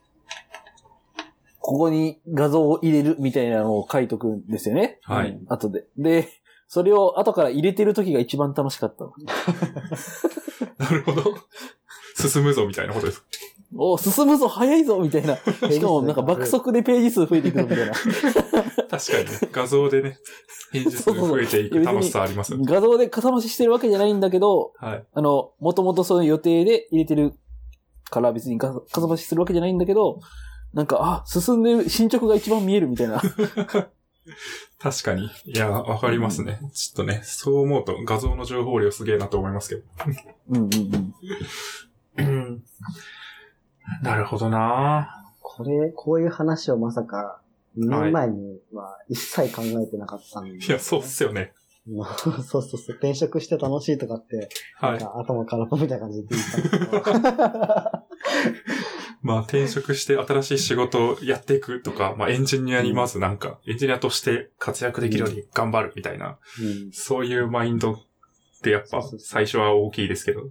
ここに画像を入れるみたいなのを書いとくんですよね。はいうん後で。で、それを後から入れてる時が一番楽しかったの。なるほど。進むぞ、みたいなことです。お進むぞ早いぞ みたいな。しかもなんか爆速でページ数増えていくみたいな。確かにね、画像でね、ページ数増えていく楽しさありますよね。画像でかさ増ししてるわけじゃないんだけど、はい。あの、もともとそういう予定で入れてるから別にかかさ増しするわけじゃないんだけど、なんか、あ、進んでる、進捗が一番見えるみたいな。確かに。いや、わかりますね。ちょっとね、そう思うと画像の情報量すげえなと思いますけど。うんうんうん。うん。なるほどなこれ、こういう話をまさか、2年前には一切考えてなかったんで。いや、そうっすよね。そうそうそう。転職して楽しいとかって、はい。なんか頭空っぽみたいな感じで言ったんですけど。まあ、転職して新しい仕事をやっていくとか、まあ、エンジニアにまずなんか、エンジニアとして活躍できるように頑張るみたいな、うんそういうマインドってやっぱ最初は大きいですけど。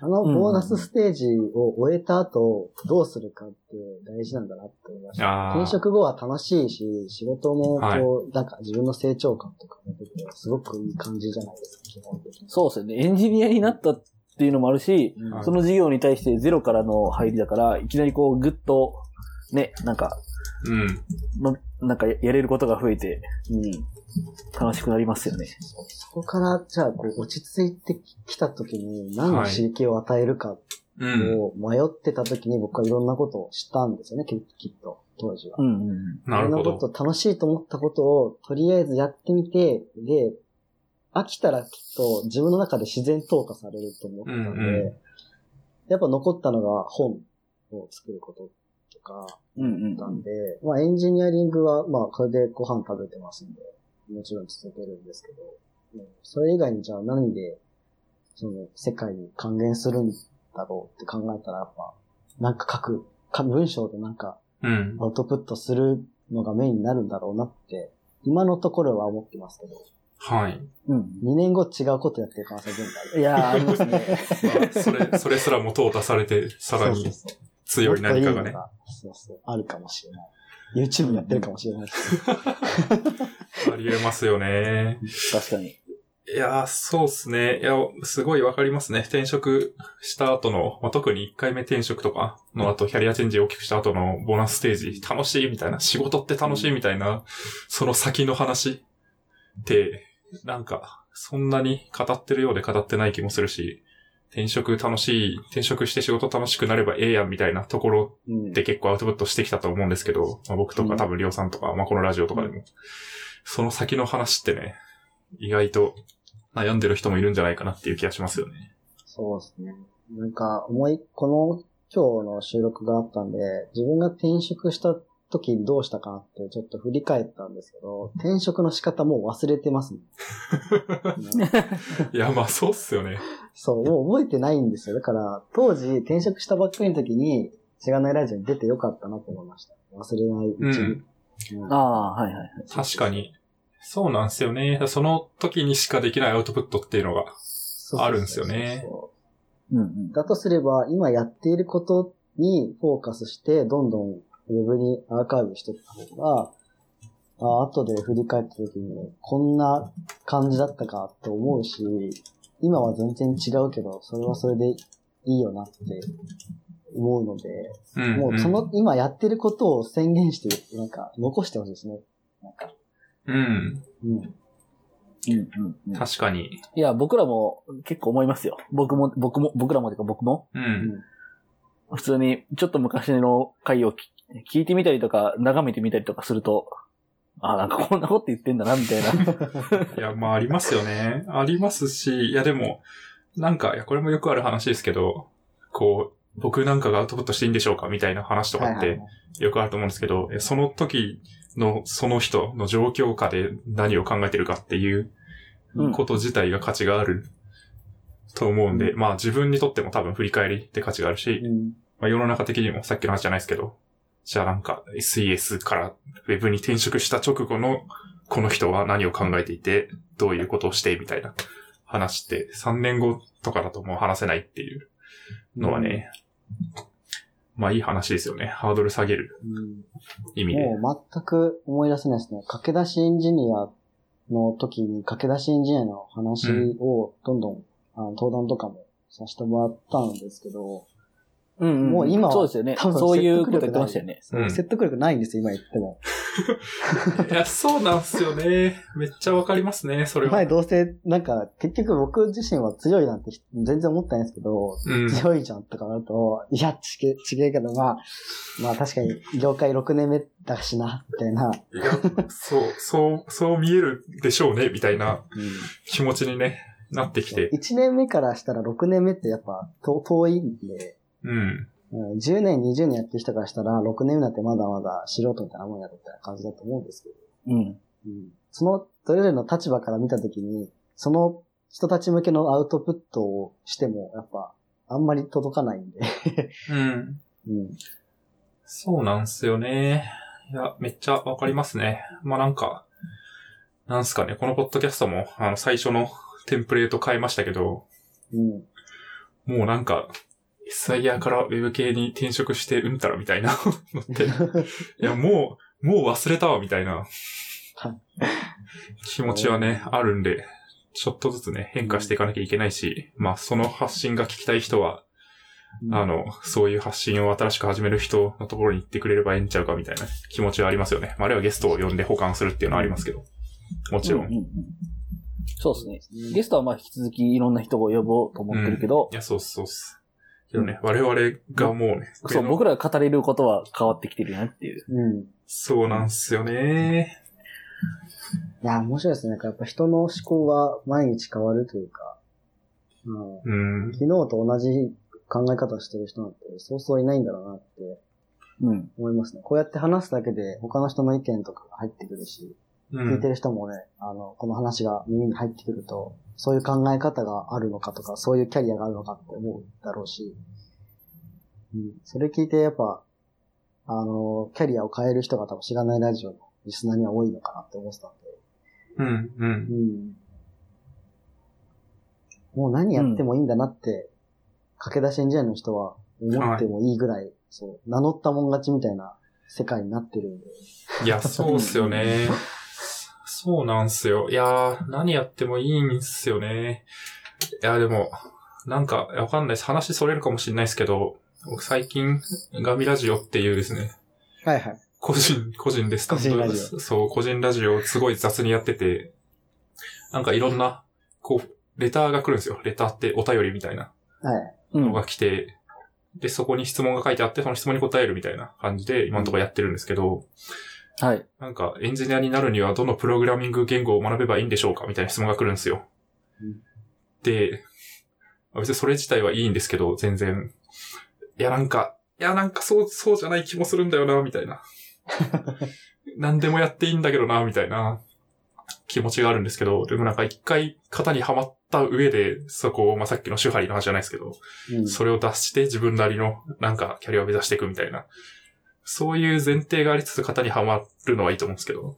あのボーナスステージを終えた後、どうするかって大事なんだなって思いました。あ転職後は楽しいし、仕事もこう、はいなんか自分の成長感とかも出て、すごくいい感じじゃないですか、基本的に。そうですよね。エンジニアになったっていうのもあるし、うんはいその事業に対してゼロからの入りだから、いきなりこうぐっと、ね、なんか、うん。のなんかやれることが増えて、うん、楽しくなりますよね。そこから、じゃあ、こう、落ち着いてきた時に、何の刺激を与えるかうん。を迷ってた時に僕はいろんなことを知ったんですよね、ききっと、当時は。うんうん。なるほど。いろんなこと楽しいと思ったことを、とりあえずやってみて、で、飽きたらきっと自分の中で自然淘汰されると思ったので、うんうやっぱ残ったのが本を作ることとか、うんうんだったんで、まあエンジニアリングは、まあこれでご飯食べてますんで、もちろん続けるんですけど、うんそれ以外にじゃあ何で、その世界に還元するんだろうって考えたらやっぱ、なんか書く、か文章でなんかうん。アウトプットするのがメインになるんだろうなって、今のところは思ってますけど、はい。うん。2年後違うことやってる可能性全然ある。いやー、ありますね。まあ、それ、それすらも淘汰されて、さらにそうそうそう強い何かがね。もっといいのがそうそう、あるかもしれない。YouTube やってるかもしれないし。ありえますよね。確かに。いやー、そうっすね。いや、すごいわかりますね。転職した後の、まあ、特に1回目転職とかの後、キャリアチェンジを大きくした後のボーナスステージ、楽しいみたいな、仕事って楽しいみたいな、その先の話って、なんか、そんなに語ってるようで語ってない気もするし、転職楽しい、転職して仕事楽しくなればええやんみたいなところうんで結構アウトプットしてきたと思うんですけど、まあ、僕とか多分りょうさんとか、まあ、このラジオとかでも、その先の話ってね、意外と悩んでる人もいるんじゃないかなっていう気がしますよね。そうですね。なんか、思い、この今日の収録があったんで、自分が転職した時にどうしたかなってちょっと振り返ったんですけど、転職の仕方もう忘れてますね。いや、まあそうっすよね。そう、もう覚えてないんですよ。だから、当時転職したばっかりの時に、しがないラジオに出てよかったなと思いました。忘れないうちに。うん。うんああ、はいはいはい。確かに。そうなんですよね。その時にしかできないアウトプットっていうのが。あるんですよねそううんうん。だとすれば、今やっていることにフォーカスして、どんどんウェブにアーカイブしていった方が、あ後で振り返った時に、こんな感じだったかって思うし、今は全然違うけど、それはそれでいいよなって思うので、うん、もうその、今やってることを宣言して、なんか、残してほしいですね。なんか、うん。うん。うん。うんうんうん。確かに。いや、僕らも結構思いますよ。僕も、僕も、僕らもてか僕も、うん。普通にちょっと昔の回をき聞いてみたりとか、眺めてみたりとかすると、あ、なんかこんなこと言ってんだな、みたいな。いや、まあありますよね。ありますし、いやでも、なんか、いや、これもよくある話ですけど、こう、僕なんかがアウトプットしていいんでしょうかみたいな話とかってよくあると思うんですけど、えその時のその人の状況下で何を考えてるかっていううんこと自体が価値があると思うんで、まあ自分にとっても多分振り返りって価値があるし、うん。まあ世の中的にもさっきの話じゃないですけど、じゃあなんか SES からウェブに転職した直後のこの人は何を考えていて、どういうことをしてみたいな話って3年後とかだともう話せないっていうのはね、まあいい話ですよね。ハードル下げるうん意味で。もう全く思い出せないですね。駆け出しエンジニアの時に駆け出しエンジニアの話をどんどん、あの登壇とかもさせてもらったんですけど、うんんもう今はそうですよね。多分そういうこと説得力言ってましたよね。説得力ないんですよ、今言っても。いや、そうなんすよね。めっちゃわかりますね、それは。前どうせ、なんか、結局僕自身は強いなんて全然思ってないんですけど、うん。強いじゃんとかなると、いや、ちげ、ちげえけど、まあ、まあ確かに業界6年目だしな、みたいな。いや、そう、そう、そう見えるでしょうね、みたいな気持ちにね、なってきて。1年目からしたら6年目ってやっぱ遠遠いんで、うん。うん10年、20年やってる人からしたら、6年目だってまだまだ素人みたいなもんやろみたいな感じだと思うんですけど、うん。うん、その、それぞれの立場から見たときに、その人たち向けのアウトプットをしても、やっぱ、あんまり届かないんで、うん。うん。そうなんすよね。いや、めっちゃわかりますね。まあなんか、なんすかね、このポッドキャストも、あの、最初のテンプレート変えましたけど、うん。もうなんか、SIR からウェブ系に転職してうんたらみたいな のって、いや、もう、もう忘れたわみたいなはい 気持ちはね、あるんで、ちょっとずつね、変化していかなきゃいけないし、まあ、その発信が聞きたい人は、あの、そういう発信を新しく始める人のところに行ってくれればええんちゃうかみたいな気持ちはありますよね。まあ、あるいはゲストを呼んで保管するっていうのはありますけど。もちろん。うんうんうんそうですね。ゲストはまあ引き続きいろんな人を呼ぼうと思ってるけどい、や、そうっす、そうっす。けどね、我々がもうね、そう、僕らが語れることは変わってきてるよねっていう。うん。そうなんすよね。いや、面白いですね。なんかやっぱ人の思考は毎日変わるというか、うん、うん。昨日と同じ考え方をしてる人なんてそうそういないんだろうなってうん。思いますね。こうやって話すだけで他の人の意見とかが入ってくるし、うん聞いて。る人もね、あの、この話が耳に入ってくると、そういう考え方があるのかとか、そういうキャリアがあるのかって思うだろうし、うん、それ聞いてやっぱ、あの、キャリアを変える人が多分知らないラジオのリスナーには多いのかなって思ってたんで、うん、う。うんん。もう何やってもいいんだなって、駆け出しエンジニアの人は思ってもいいぐらい、そう、名乗ったもん勝ちみたいな世界になってるんで。いや、そうっすよね。そうなんすよ。いやー、何やってもいいんすよね。いや、でも、なんか、わかんないです。話それるかもしれないですけど、僕最近、ガミラジオっていうですね、はいはい。個人、個人でスタンド個人ラジそう、個人ラジオをすごい雑にやってて、なんかいろんな、こう、レターが来るんですよ。レターってお便りみたいなはい。うん。のが来て、で、そこに質問が書いてあって、その質問に答えるみたいな感じで、今のところやってるんですけど、はい。なんか、エンジニアになるにはどのプログラミング言語を学べばいいんでしょうかみたいな質問が来るんですよ。うんで、別にそれ自体はいいんですけど、全然。いや、なんか、いや、なんかそう、そうじゃない気もするんだよな、みたいな。何でもやっていいんだけどな、みたいな気持ちがあるんですけど、でもなんか一回型にはまった上で、そこを、まあ、さっきの手張りの話じゃないですけど、うんそれを脱して自分なりのなんかキャリアを目指していくみたいな、そういう前提がありつつ型にはまるのはいいと思うんですけど、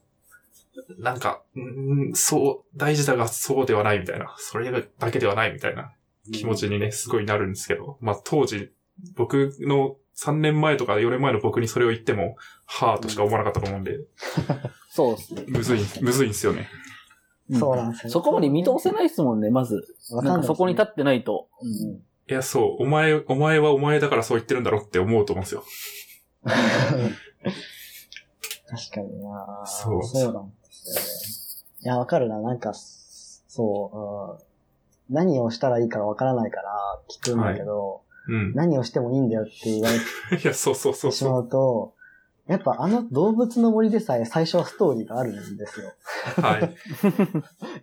なんか、うんそう、大事だがそうではないみたいな、それだけではないみたいな気持ちにね、すごいなるんですけど、まあ当時、僕の3年前とか4年前の僕にそれを言っても、はぁとしか思わなかったと思うんで、そうですね。むずい、むずいんですよね。うんそうなんですよ。そこまで見通せないですもんね、まず。わなんかそこに立っってないと。うんいや、そう、お前、お前はお前だからそう言ってるんだろって思うと思うんですよ。確かになそうそうなんですよね。いや、わかるな。なんか、そう、うん何をしたらいいかわからないから聞くんだけど、うん。何をしてもいいんだよって言われ いや、そうそうそうしまうと、やっぱあの動物の森でさえ最初はストーリーがあるんですよ。う。はい。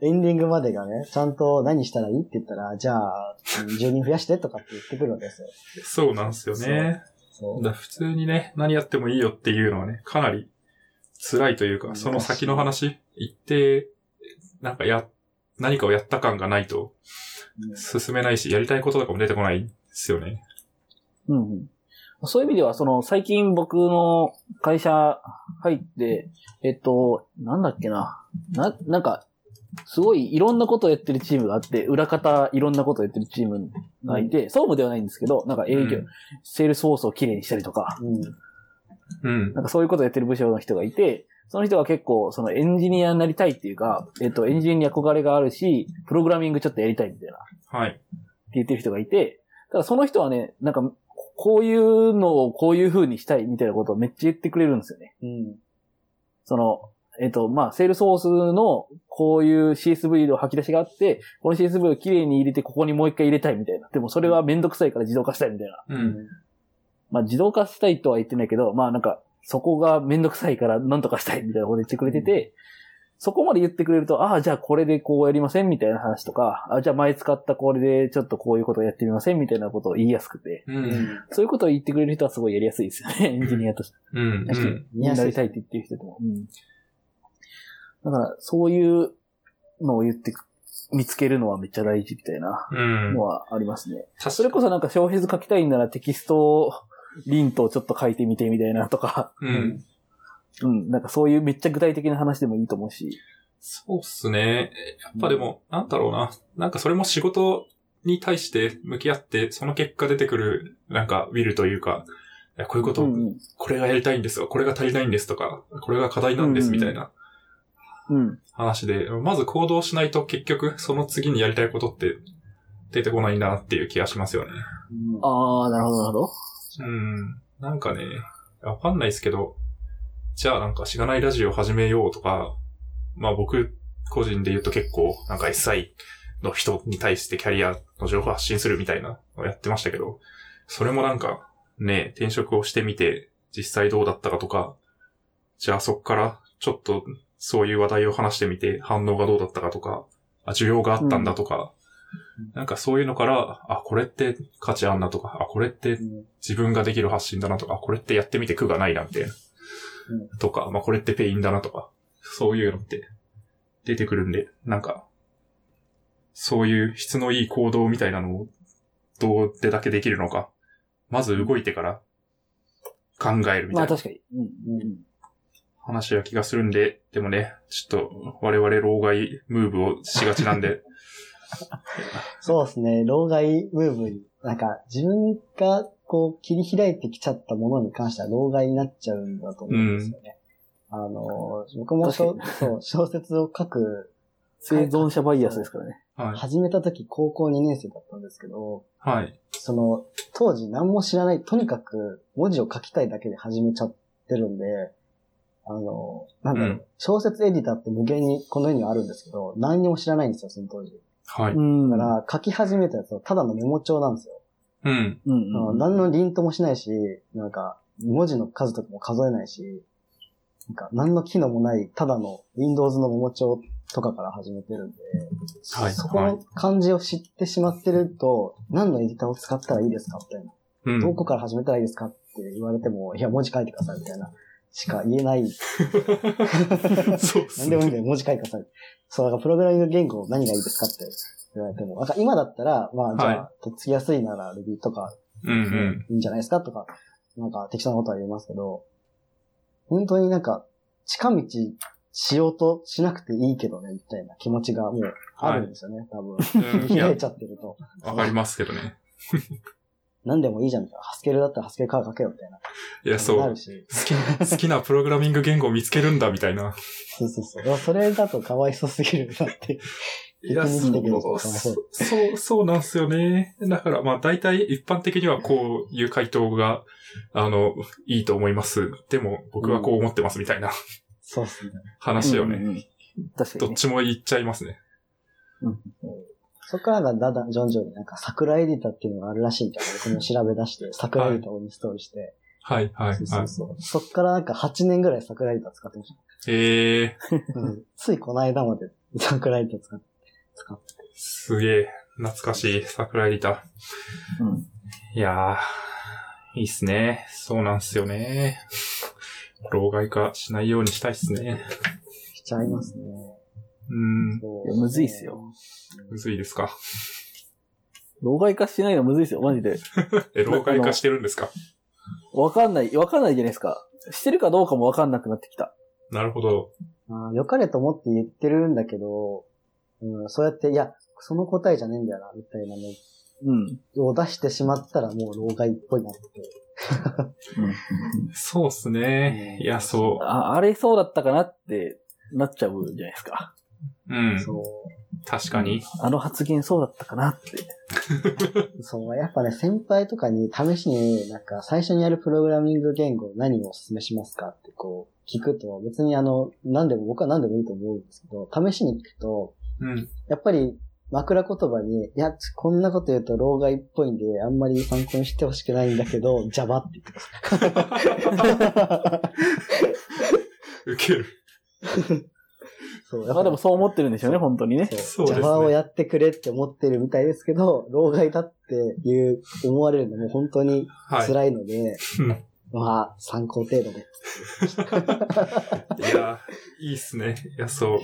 エンディングまでがね、ちゃんと何したらいいって言ったら、じゃあ、10人増やしてとかって言ってくるわけですよ。そうなんですよね。そう。だ普通にね、何やってもいいよっていうのはね、かなり辛いというか、その先の話、言って、なんかや、何かをやった感がないとうん進めないし、やりたいこととかも出てこないですよね。うんうん。そういう意味では、その、最近僕の会社入って、えっと、なんだっけな。な、なんか、すごいいろんなことをやってるチームがあって、裏方いろんなことをやってるチームがいて、総務ではないんですけど、なんか営業、うん Salesforce をきれいにしたりとか、うん。うん。なんかそういうことをやってる部署の人がいて、その人が結構、そのエンジニアになりたいっていうか、えっと、エンジニアに憧れがあるし、プログラミングちょっとやりたいみたいな、ってはい。言ってる人がいて、ただその人はね、なんか、こういうのをこういう風にしたいみたいなことをめっちゃ言ってくれるんですよね。うん。その、えっと、まあ、 Salesforce のこういう CSV の吐き出しがあって、この CSV をきれいに入れてここにもう一回入れたいみたいな。でもそれはめんどくさいから自動化したいみたいな。うん。まあ、自動化したいとは言ってないけど、まあなんか、そこがめんどくさいからなんとかしたいみたいなこと言ってくれてて、そこまで言ってくれると、ああ、じゃあこれでこうやりませんみたいな話とか、あじゃあ前使ったこれでちょっとこういうことをやってみませんみたいなことを言いやすくて、う。うんん。そういうことを言ってくれる人はすごいやりやすいですよね、エンジニアとして。うん。確かに。見やすいなりたいって言ってる人でも。うん。だから、そういうのを言ってく、見つけるのはめっちゃ大事みたいなうんの。はありますね。確それこそなんか小編図書きたいんならテキストをリントちょっと書いてみてみたいなとか、うん。うん、なんかそういうめっちゃ具体的な話でもいいと思うし。そうっすね。やっぱでも、なんだろうな。なんかそれも仕事に対して向き合って、その結果出てくる、なんか、ウィルというか、こういうこと、うんうん。これがやりたいんですよ。これが足りないんですとか、これが課題なんですみたいなうん。話で、まず行動しないと結局、その次にやりたいことって出てこないなっていう気がしますよね。うんああ、なるほど、なるほど。うん。なんかね、わかんないですけど、じゃあなんかしがないラジオ始めようとか、まあ僕個人で言うと結構なんか SI の人に対してキャリアの情報発信するみたいなのをやってましたけど、それもなんかね、転職をしてみて実際どうだったかとか、じゃあそっからちょっとそういう話題を話してみて反応がどうだったかとか、あ、需要があったんだとか、なんかそういうのから、あ、これって価値あんなとか、あ、これってうん自分ができる発信だなとか、これってやってみて苦がないなみたいな。とか、まあこれってペインだなとか、そういうのって出てくるんで、なんか、そういう質のいい行動みたいなのをどうでだけできるのか、まず動いてから考えるみたいなまあ確かに。うん。うん。話な気がするんで、でもね、ちょっと我々老害ムーブをしがちなんで、そうですね。老害ムーブに、なんか自分がこう切り開いてきちゃったものに関しては老害になっちゃうんだと思うんですよね。あの、僕もそう小説を書く、生存者バイアスですからね。はい。始めた時高校2年生だったんですけど、はい。その、当時何も知らない、とにかく文字を書きたいだけで始めちゃってるんで、あの、なんだろう、うん小説エディターって無限にこの世にはあるんですけど、何にも知らないんですよ、その当時。はい。うん。だから、書き始めたやつはただのメモ帳なんですよ。うん。うんうん。何のリントもしないし、なんか、文字の数とかも数えないし、なんか、何の機能もない、ただの Windows のメモ帳とかから始めてるんで、はいそこの漢字を知ってしまってると、何のエディターを使ったらいいですかみたいな。うん。どこから始めたらいいですかって言われても、いや、文字書いてくださいみたいなしか言えない。そうっすね。何でもいいんだよ、文字書いてください。そう、だからプログラミング言語何がいいですかって言われても、なんか今だったら、まあじゃあ、はとっつきやすいなら Ruby とかうんうん。いいんじゃないですかとか、なんか適当なことは言いますけど、本当になんか近道しようとしなくていいけどね、みたいな気持ちがもうあるんですよね、多分。うんいや開い、ちゃってると。わかりますけどね。何でもいいじゃん、みたいな。ハスケルだったらハスケルカー書けよ、みたいな。いや、そうなる。し。好きな、好きなプログラミング言語を見つけるんだ、みたいな。そうそうそう。それだとかわいそうすぎるなって。いや、そう、そうそう、なんですよね。だから、まあ、大体一般的にはこういう回答が、あの、いいと思います。でも、僕はこう思ってます、みたいなそうっすね。話をね、うんうんうん確かに、ね。どっちも言っちゃいますね。そこからがだんだん徐々になんか桜エディターっていうのがあるらしいみたいな。僕も調べ出して、桜エディターをインストールして。はい、はい、そうそはい。うそう。そっからなんか8年ぐらい桜エディター使ってましええー、た。うんついこの間まで桜エディター使って、使って。すげえ、懐かしい、桜エディター。うん。いやー、いいっすね。そうなんすよね。老害化しないようにしたいっすね。しちゃいますね。うん、いやむずいっすよ。むずいですか？老害化しないのむずいですよ、マジで。え、老害化してるんですか？わかんない、わかんないじゃないですか。してるかどうかもわかんなくなってきた。なるほど。あー良かれと思って言ってるんだけど、うん、そうやって、いや、その答えじゃねえんだよな、みたいなうん。のを出してしまったらもう老害っぽいなって。そうっすね。いや、そあ、あれそうだったかなってなっちゃうじゃないですか。う。うん。そう。確かに。あの発言そうだったかなって。そう、やっぱね、先輩とかに試しになんか最初にやるプログラミング言語何をお勧めしますかってこう聞くと別にあの、何でも僕は何でもいいと思うんですけど、試しに聞くと、うん。やっぱり枕言葉に、いや、こんなこと言うと老害っぽいんで、あんまり参考にしてほしくないんだけど、Java って言ってます。ウケる。そう、まあでもそう思ってるんでしょうね、本当にね。そうそうですね Java をやってくれって思ってるみたいですけど、老害だっていう思われるのも本当にはい。辛いので、うんまあ、参考程度で。いや、いいっすね。いや、そう。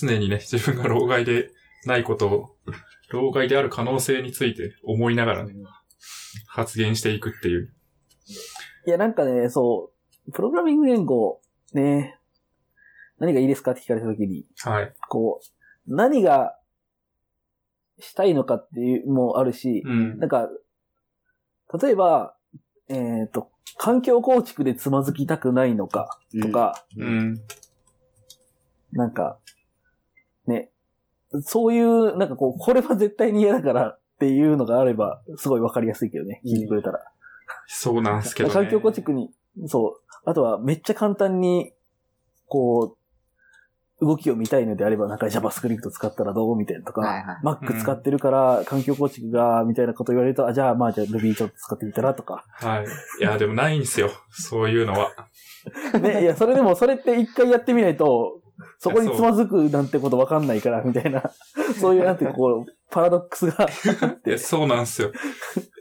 常にね、自分が老害でないことを、老害である可能性について思いながらね、発言していくっていう。いや、なんかね、そう、プログラミング言語、ね、何がいいですか？って聞かれたときに、はい。こう、何がしたいのかっていうのもあるし、うん。なんか、例えば、えっ、と、環境構築でつまずきたくないのかとか、うん。なんか、ね、そういう、なんかこう、これは絶対に嫌だからっていうのがあれば、すごいわかりやすいけどね、聞いてくれたら。そうなんすけどね。環境構築に、そう。あとはめっちゃ簡単に、こう、動きを見たいのであれば、なんか JavaScript 使ったらどうみたいなとか、はいはい Mac 使ってるから環境構築が、みたいなこと言われると、あ、じゃあまあじゃあ Ruby ちょっと使ってみたらとか。はい。いや、でもないんですよ。そういうのは。ね、いや、それでもそれって一回やってみないと、そこにつまずくなんてことわかんないから、みたいな。そういう、なんていうかこう、パラドックスがあっいてや、。そうなんすよ。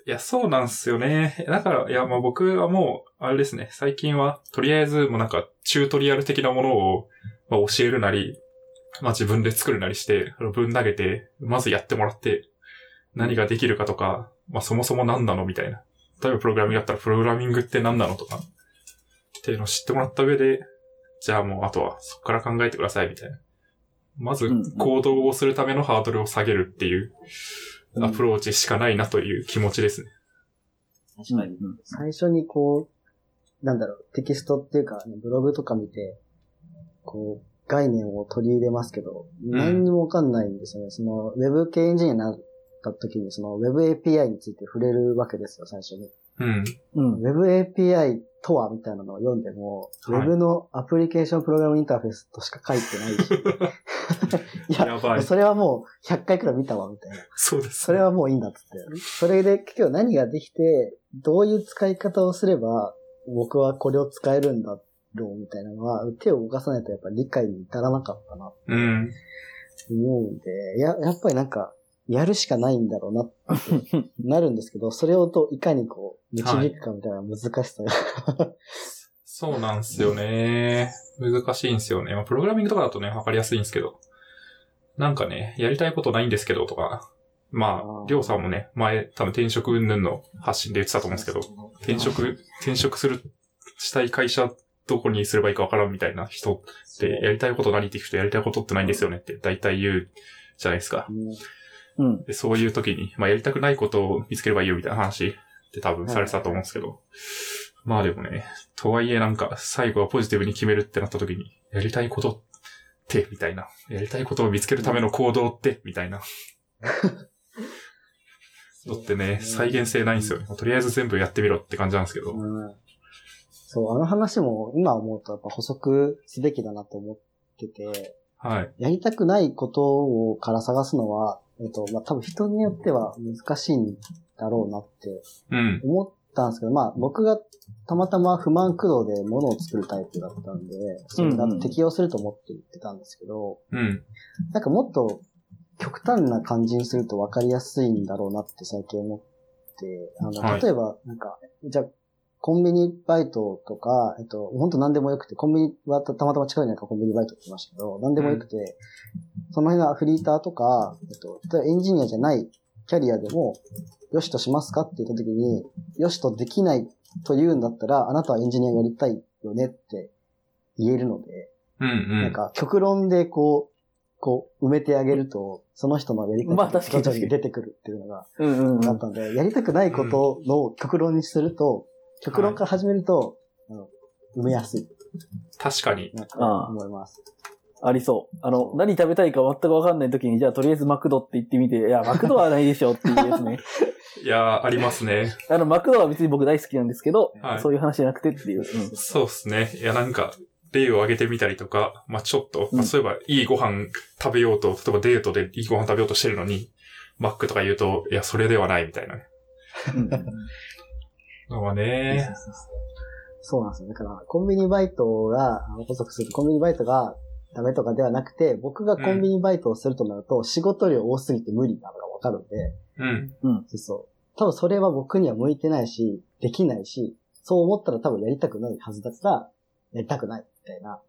いや、そうなんすよね。だから、いや、まあ僕はもう、あれですね。最近は、とりあえず、もうなんか、チュートリアル的なものを、まあ、教えるなり、まあ自分で作るなりして、ぶん投げて、まずやってもらって、何ができるかとか、まあそもそも何なのみたいな。例えばプログラミングだったら、プログラミングって何なのとか、っていうのを知ってもらった上で、じゃあもうあとはそこから考えてくださいみたいな。まずうん行動をするためのハードルを下げるっていうアプローチしかないなという気持ちですね。確かに。最初にこう、なんだろう、テキストっていうか、ね、ブログとか見て、こう、概念を取り入れますけど、何にもわかんないんですよね。その、ウェブ系エンジニアになった時に、その、ウェブ API について触れるわけですよ、最初に。うん。うん。ウェブ API とはみたいなのを読んでも、はいウェブのアプリケーションプログラムインターフェースとしか書いてないし、いや、やばい。それはもう100回くらい見たわ、みたいな。そうです。それはもういいんだっつって。それで結局何ができて、どういう使い方をすれば、僕はこれを使えるんだろうみたいなのは、手を動かさないとやっぱ理解に至らなかったな、うん。思うんで、や、やっぱりなんか、やるしかないんだろうなって なるんですけど、それをといかにこう、導くかみたいな難しさが。そうなんですよね。難しいんですよね。まあ、プログラミングとかだとね、わかりやすいんですけど。なんかね、やりたいことないんですけどとか。まあ、りょうさんもね、前多分転職云々の発信で言ってたと思うんですけど、転職、転職する、したい会社どこにすればいいかわからんみたいな人って、やりたいこと何って聞くとやりたいことってないんですよねって大体言うじゃないですか。うんうん。でそういう時に、まあやりたくないことを見つければいいよみたいな話って多分されてたと思うんですけど。まあでもね、とはいえなんか最後はポジティブに決めるってなった時に、やりたいことって、みたいな。やりたいことを見つけるための行動って、みたいな。のってね、再現性ないんですよね。とりあえず全部やってみろって感じなんですけど。うんそう、あの話も今思うとやっぱ補足すべきだなと思ってて、はい。やりたくないことをから探すのは、えっと、まあ、多分人によっては難しいんだろうなってうん。思ったんですけど、まあ僕がたまたま不満駆動で物を作るタイプだったんで、それが適用すると思って言ってたんですけど、うん。なんかもっと極端な感じにすると分かりやすいんだろうなって最近思って、あの、はい例えば、なんか、じゃあ、コンビニバイトとか、えっと、本当何でもよくて、コンビニはたたまたま近いのからコンビニバイトって言いましたけど、何でもよくて、その辺がフリーターとか、えっと、例えばエンジニアじゃないキャリアでも、よしとしますかって言った時に、よしとできないと言うんだったら、あなたはエンジニアやりたいよねって言えるので、うん。うん。なんか、極論でこう、こう、埋めてあげると、その人のやりたいまあことが確か出てくるっていうのがうんうんうん。あったんで、やりたくないことの極論にすると、極論から始めると、あの埋めやすい、確かに。なんかああ思います。ありそう。あの、何食べたいか全くわかんない時に、じゃあとりあえずマクドって言ってみて、いや、マクドはないでしょっていうやつね。いやー、ありますね。あの、マクドは別に僕大好きなんですけど、はいそういう話じゃなくてっていう。うんそうっすね。いや、なんか、例を挙げてみたりとか、まあちょっと、うんまあそういえば、いいご飯食べようと、例えばデートでいいご飯食べようとしてるのに、マックとか言うと、いや、それではないみたいなね。うん のはね、そうなんですよ。だから、コンビニバイトが、補足すると、コンビニバイトがダメとかではなくて、僕がコンビニバイトをするとなると、仕事量多すぎて無理なのがわかるんで、うん。そうそう。多分それは僕には向いてないし、できないし、そう思ったら多分やりたくないはずだから、やりたくない、みたいな。っ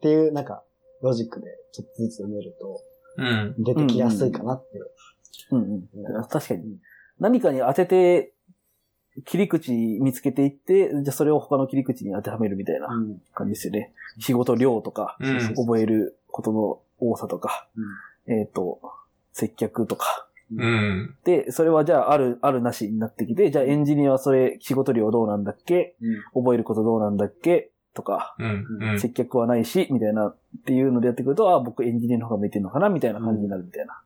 ていう、なんか、ロジックでちょっとずつ埋めると、うん。出てきやすいかなって。うんうん。確かに。何かに当てて、切り口見つけていって、じゃあそれを他の切り口に当てはめるみたいなうん。感じですよね。仕事量とか、うん覚えることの多さとか、えっ、と、接客とか。うん。で、それはじゃあある、あるなしになってきて、じゃあエンジニアはそれ、仕事量どうなんだっけ？覚えることどうなんだっけ？とか、うん。うん。接客はないし、みたいな、っていうのでやってくると、あ、僕エンジニアの方が向いてるのかな？みたいな感じになるみたいな。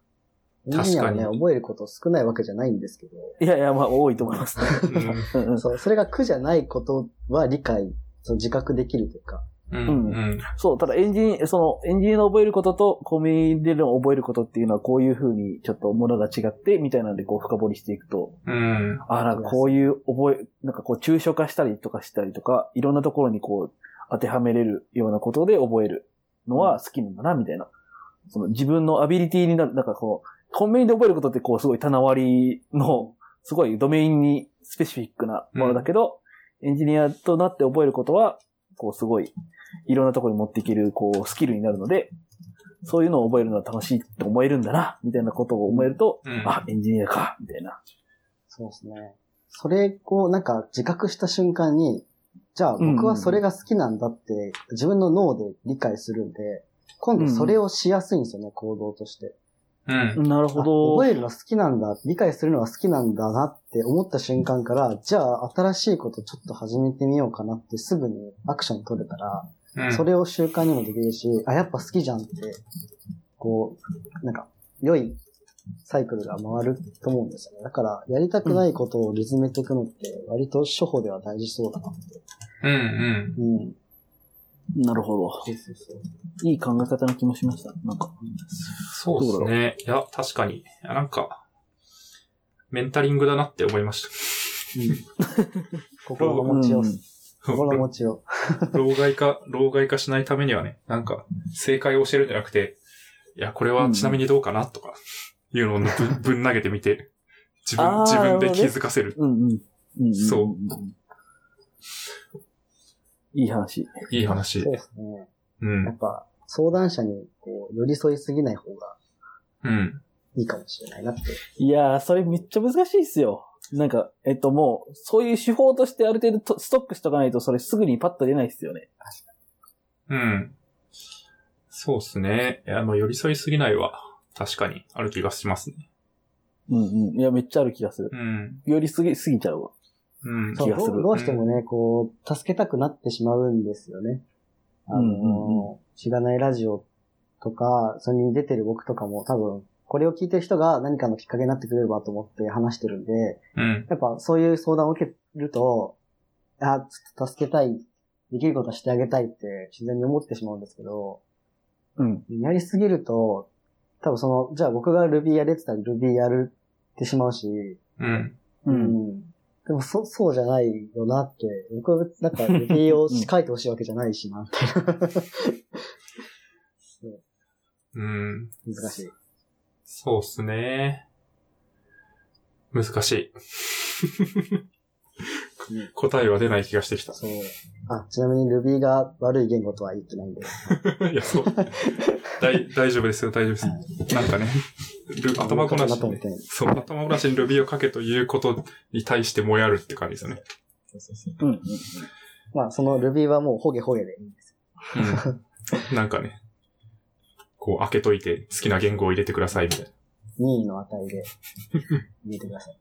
確かに覚えること少ないわけじゃないんですけど、いやいや、まあ多いと思います。うんうんうんそう、それが苦じゃないことは理解、その自覚できるというか、うん。うん。そう、ただエンジニア、その、エンジニアの覚えることとコンビニでの覚えることっていうのはこういう風にちょっとものが違って、みたいなんでこう深掘りしていくと、うん。あ、なんかこういう覚え、なんかこう抽象化したりとかしたりとか、いろんなところにこう当てはめれるようなことで覚えるのは好きなんだな、みたいな。その自分のアビリティになる、なんかこう、コンビニで覚えることってこうすごい棚割りの、すごいドメインにスペシフィックなものだけど、エンジニアとなって覚えることは、こうすごい、いろんなところに持っていける、こう、スキルになるので、そういうのを覚えるのは楽しいって思えるんだな、みたいなことを思えると、うんあ、エンジニアか、みたいな。そうですね。それをなんか自覚した瞬間に、じゃあ僕はそれが好きなんだって自分の脳で理解するんで、今度それをしやすいんですよね、行動として。うん。なるほど。あ覚えるの好きなんだ、理解するのが好きなんだなって思った瞬間から、じゃあ新しいことちょっと始めてみようかなってすぐにアクション取れたら、うん。それを習慣にもできるし、あ、やっぱ好きじゃんって、こう、なんか、良いサイクルが回ると思うんですよね。だから、やりたくないことをリズめていくのって、割と初歩では大事そうだなって。うん。うん。うん。なるほど。いい考え方な気もしました。なんか。そうですね。いや、確かに。いやなんか、メンタリングだなって思いまし 心の持ちよう。うんた。心の持ちよ 老害化、老害化しないためにはね、なんか、正解を教えるんじゃなくて、いや、これはちなみにどうかなとか、いうのをぶん ぶん投げてみて、自分、自分で気づかせる。うんうん。うんんんそう。いいい話。いい話そう。ですね。うん。やっぱ、相談者に、こう、寄り添いすぎない方がうん。いいかもしれないなって。いやー、それめっちゃ難しいっすよ。なんか、えっともう、そういう手法としてある程度とストックしとかないと、それすぐにパッと出ないっすよね。うん。そうっすね。いや、まあ、寄り添いすぎないは、確かにある気がしますね。うんうん。いや、めっちゃある気がする。うん。よりすぎ、すぎちゃうわ。うん。そうどうどうしてもね、こう、助けたくなってしまうんですよね。あの、うんうんうしがないラジオとか、それに出てる僕とかも多分、これを聞いてる人が何かのきっかけになってくれればと思って話してるんで、うん。やっぱそういう相談を受けると、あ、ちょっと助けたい、できることはしてあげたいって自然に思ってしまうんですけど、うん。やりすぎると、多分その、じゃあ僕が Ruby やれってたら Ruby やるってしまうし、うん。う。うんん。でもそ、そうじゃないよなって、僕はなんか Ruby を書いてほしいわけじゃないしな、みたいな。そううん。難しい。そうっすね。難しい。答えは出ない気がしてきた。そう。あ、ちなみに Ruby が悪い言語とは言ってないんで。いや、そう。大大丈夫ですよ、大丈夫です。なんかね、ル頭ごなしに。そう、頭ごなしに Ruby を書けということに対してもやるって感じですよね。そうそうそううん。うん。まあ、その Ruby はもうホゲホゲでいいんですうん。なんかね、こう開けといて好きな言語を入れてくださいみたい任意の値で入れてください。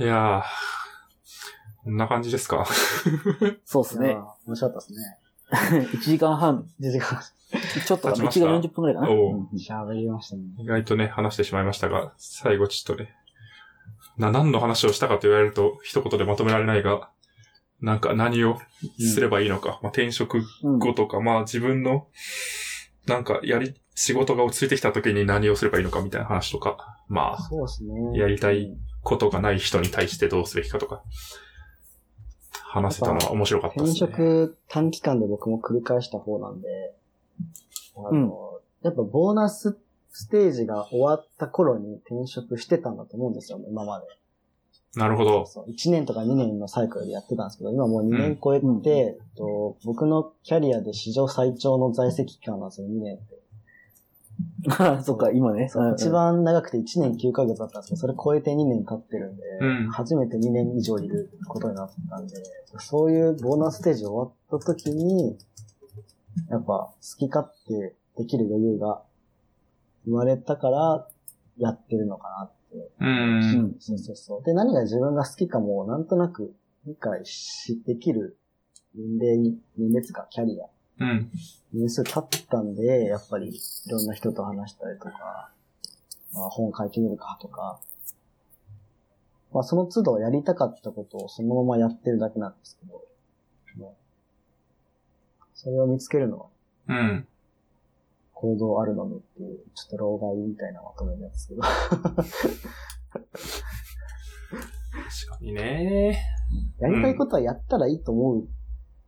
い。いやー、こんな感じですか？そうっすね面白かったですね。1時間半、1時間ちょっとかな、1経ちました時間40分くらいかな。喋りましたね。意外とね、話してしまいましたが、最後ちょっとね、な、何の話をしたかと言われると一言でまとめられないが、なんか何をすればいいのか、まあ、転職うん後とか、まあ自分の、なんかやり、仕事が落ち着いてきた時に何をすればいいのかみたいな話とか、まあ、そうですね。やりたいことがない人に対してどうすべきかとか、話せたのは面白かったで転すね。職短期間で僕も繰り返した方なんで、あの、やっぱボーナスステージが終わった頃に転職してたんだと思うんですよ、今まで。なるほど。そう1年とか2年のサイクルでやってたんですけど、今もう2年超えて、うんと僕のキャリアで史上最長の在籍期間なんですよ、2年って。あ そっか、今ね。そう一番長くて1年9ヶ月だったんですけど、それ超えて2年経ってるんで、うん初めて2年以上いることになったんで、そういうボーナスステージ終わった時に、やっぱ好き勝手できる余裕が生まれたからやってるのかなって。う。うんん。そうそうそう。で、何が自分が好きかもなんとなく理解し、できる年齢、年齢つかキャリアうん。年数経ったんで、やっぱりいろんな人と話したりとか、まあ、本書いてみるかとか、まあその都度やりたかったことをそのままやってるだけなんですけど、ねそれを見つけるのはうん。行動あるのみっていう、ちょっと老害みたいなまとめなんですけど。確かにね。やりたいことはやったらいいと思う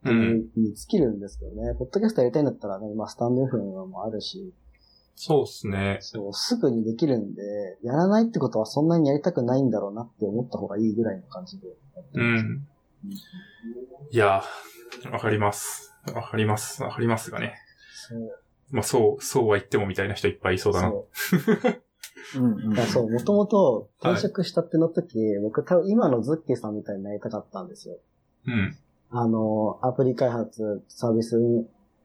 う。んに尽きるんですけどね。ポッドキャストやりたいんだったらね、今スタンド FM もあるし、そうっすね。そう、すぐにできるんで、やらないってことはそんなにやりたくないんだろうなって思った方がいいぐらいの感じでやってうます。ん。いやー、わかります。わかります。わかりますがね。そう。まあそう、そうは言ってもみたいな人いっぱいいそうだな。そううんうんそう、もともと転職したっての時、僕多分今のズッキーさんみたいになりたかったんですよ。うん。あの、アプリ開発、サービス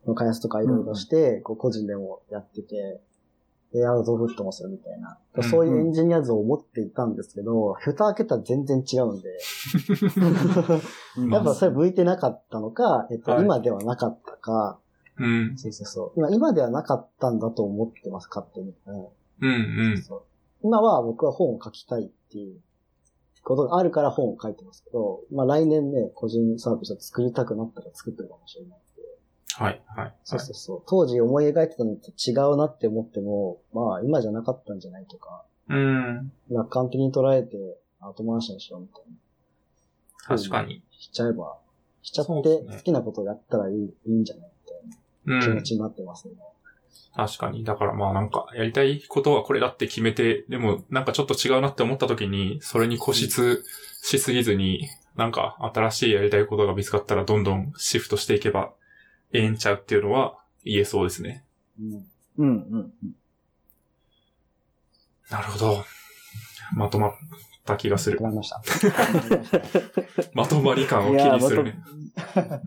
の開発とかいろいろして、こう個人でもやってて、で、アウトプットもするみたいな。うんそういうエンジニア像を持っていたんですけど、蓋開けたら全然違うんで、うん やっぱそれ向いてなかったのか、えっと、はい今ではなかったか、うん。そうそうそう。今、今ではなかったんだと思ってます、勝手に。うんうん。うん。そう今は僕は本を書きたいっていうことがあるから本を書いてますけど、まあ来年ね、個人サービスを作りたくなったら作ってるかもしれない。はい。はい。そうそうそう。当時思い描いてたのと違うなって思っても、まあ今じゃなかったんじゃないとか、うん。楽観的に捉えて後回しにしようみたいな。確かに。しちゃえば、しちゃって好きなことをやったらいいいいんじゃないみたいなうん。気持ちになってますね。確かに。だからまあなんか、やりたいことはこれだって決めて、でもなんかちょっと違うなって思った時に、それに固執しすぎずに、なんか新しいやりたいことが見つかったらどんどんシフトしていけばええんちゃうっていうのは言えそうですね。うん。うんうん。なるほど。まとまった気がするわか。りました。まとまり感を気にするね。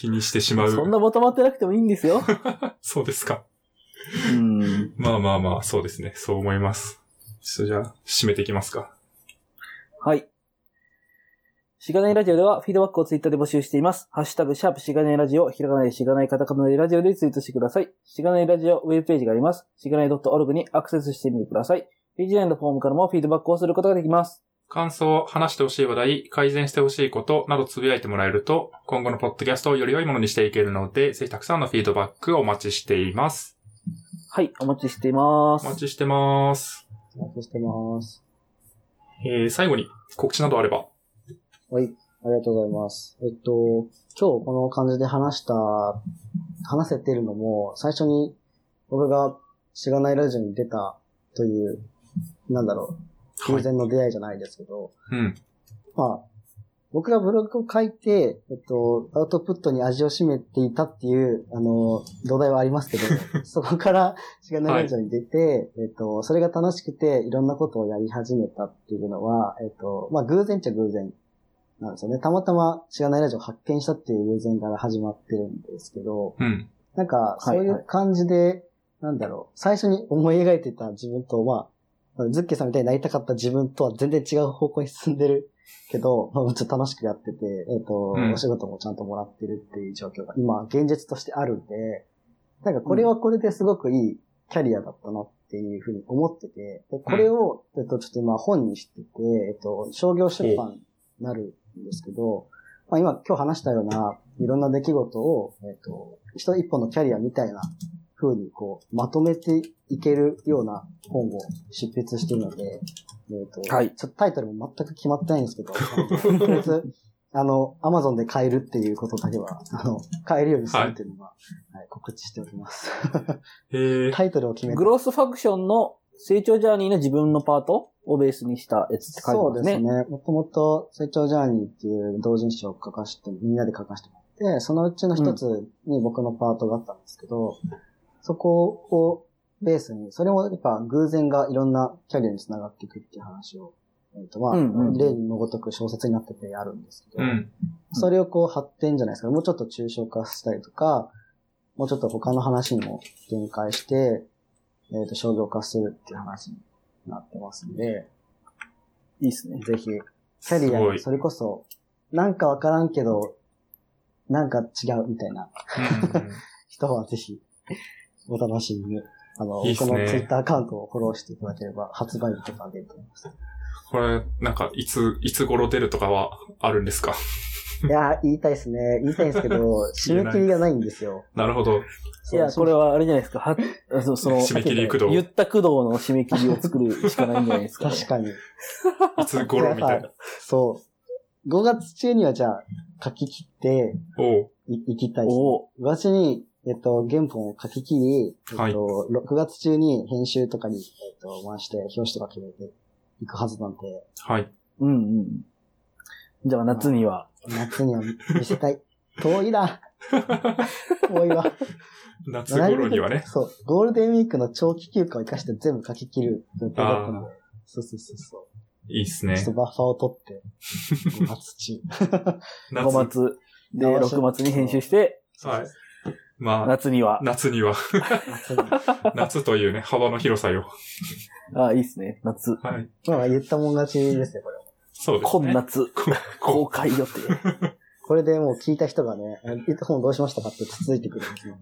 気にしてしまう。そんなまとまってなくてもいいんですよ。そうですか。うん。まあまあまあ、そうですね。そう思います。じゃあ、締めていきますか。はい。しがないラジオではフィードバックをツイッターで募集しています。ハッシュタグ、シャープしがないラジオ、ひらがないしがないカタカナでラジオでツイートしてください。しがないラジオウェブページがあります。しがない .org にアクセスしてみてください。ページ内のフォームからもフィードバックをすることができます。感想、話してほしい話題、改善してほしいことなどつぶやいてもらえると、今後のポッドキャストをより良いものにしていけるので、ぜひたくさんのフィードバックをお待ちしています。はい、お待ちしています。お待ちしてます。お待ちしてます。えー、最後に告知などあれば。はい。ありがとうございます。えっと、今日この感じで話した、話せてるのも、最初に僕がしがないラジオに出たという、なんだろう、偶然の出会いじゃないですけど、うん。まあ、僕がブログを書いて、えっと、アウトプットに味を占めていたっていう、あの、土台はありますけど、そこから、しがないラジオに出て、えっと、それが楽しくて、いろんなことをやり始めたっていうのは、えっと、まあ、偶然っちゃ偶然なんですよね。たまたま、しがないラジオを発見したっていう偶然から始まってるんですけど、うん。なんか、そういはいはいう感じで、なんだろう、最初に思い描いてた自分と、まあ、ズッケさんみたいになりたかった自分とは全然違う方向に進んでるけど、まあ、ちょっと楽しくやってて、えっ、と、うんお仕事もちゃんともらってるっていう状況が今、現実としてあるんで、なんかこれはこれですごくいいキャリアだったなっていうふうに思ってて、でこれを、えっと、ちょっと今本にしてて、えっと、商業出版になるんですけど、まあ今今日話したようないろんな出来事を、えっと、一一本のキャリアみたいな風にこう、まとめていけるような本を執筆しているので、えっ、と、はい。ちょっとタイトルも全く決まってないんですけど、と りあえず、あの、アマゾンで買えるっていうことだけは、あの、買えるようにするっていうのは、はい告知しております。えー、タイトルを決めてグロースファクションの成長ジャーニーの自分のパートをベースにしたやつって書いてそうますね。ですね。もともと、成長ジャーニーっていう同人誌を書かして、みんなで書かせてもらって、そのうちの一つに僕のパートがあったんですけど、そこをベースに、それもやっぱ偶然がいろんなキャリアにつながっていくっていう話を、えっ、と、まあ、うんうん例のごとく小説になっててあるんですけど、うん。それをこう発展じゃないですか。もうちょっと抽象化したりとか、もうちょっと他の話にも展開して、えっ、と、商業化するっていう話になってますんで、いいですね。ぜひ、キャリアにすごい。それこそ、なんかわからんけど、なんか違うみたいなうん人はぜひ、お楽しみに。あの、いいね僕のツイッターアカウントをフォローしていただければ、発売日とか出ると思います。これ、なんか、いつ、いつ頃出るとかはあるんですか？いやー、言いたいですね。言いたいんですけど、締め切りがないんですよ。なるほど。いや、これはあれじゃないですか。は、あそその、締め切り駆動言った駆動の締め切りを作るしかないんじゃないですか、確かに。いつ頃みたいな。そう。5月中にはじゃあ、書き切っておうい、いきたいです、ね。おお5月に、えっと、原本を書き切り、えっと、はい6月中に編集とかに、えっと、回して、表紙とか決めていくはずなんで、はい。うんうん。じゃあ夏には。夏には見せたい。遠いな。遠いわ。夏頃にはね。そう。ゴールデンウィークの長期休暇を生かして全部書き切る予定だったので。そうそうそうそう。いいっすねちょっ。とバッファーを取って、5月中。5月で直し6月に編集して、はい。まあ、夏には。夏には、夏というね、幅の広さよ。あ、いいですね。夏。はい。まあ言ったもん勝ちですよ、これは。そうですね。今夏、こ公開予定。これでもう聞いた人がね、あ言った本どうしましたかって続いてくるんですよね。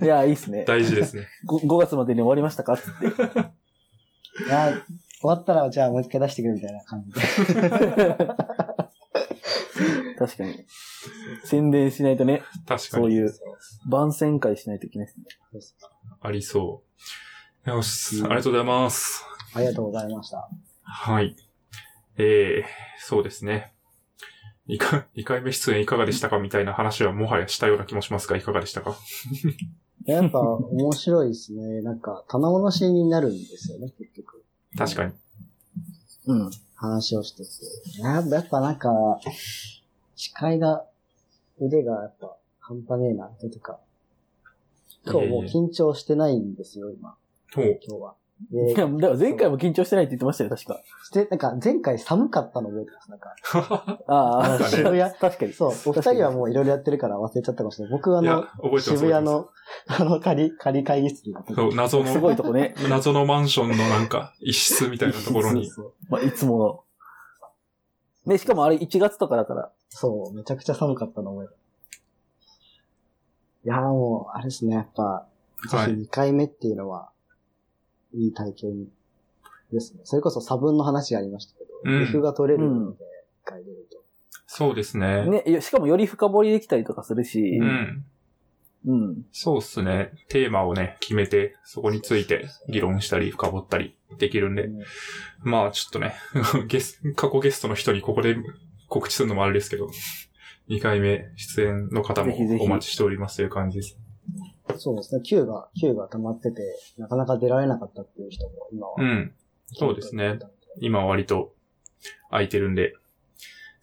いや、いいっすね。大事ですね。5, 5月までに終わりましたかつって。いや、終わったらじゃあもう一回出してくるみたいな感じで。確かに。宣伝しないとね、確かに。そういう番宣会しないといけないですね。ありそう。よし、ありがとうございます。ありがとうございました。はい。えー、そうですね。2回、二回目出演いかがでしたかみたいな話はもはやしたような気もしますが、いかがでしたか？やっぱ面白いですね。なんか、棚卸しになるんですよね、結局。確かに。うん。話をしてて。やっぱやっぱなんか、司会が、腕がやっぱ半端ねえな、とか。今日もう緊張してないんですよ、今。今日は。いや、で、だから前回も緊張してないって言ってましたよ、確か。して、なんか前回寒かったの覚えてます。なんか、ああ、渋谷確かに。そう、お二人はもういろいろやってるから忘れちゃったかもしれない。僕はいあやの、、覚えてます。渋谷の、あの、仮、仮会議室にそう、謎すごいの、とこね。謎のマンションのなんか、一室みたいなところに。そうそうまあ、いつもの。ね、しかもあれ1月とかだから。そう、めちゃくちゃ寒かったの覚えてる。いや、もう、あれですね、やっぱ、ぜひはい。2回目っていうのは、いい体験ですね。それこそ差分の話がありましたけど、うんリフが取れるので、1回出ると。そうですね。ね、しかもより深掘りできたりとかするしう、ん。うん。そうっすね。テーマをね、決めて、そこについて議論したり、深掘ったりできるんで。うんまあ、ちょっとね、ゲス、過去ゲストの人にここで告知するのもあれですけど、2回目出演の方もぜひぜひお待ちしておりますという感じです。そうですね、Q が、Q が溜まってて、なかなか出られなかったっていう人も今は。うん。そうですね。今は割と空いてるんで、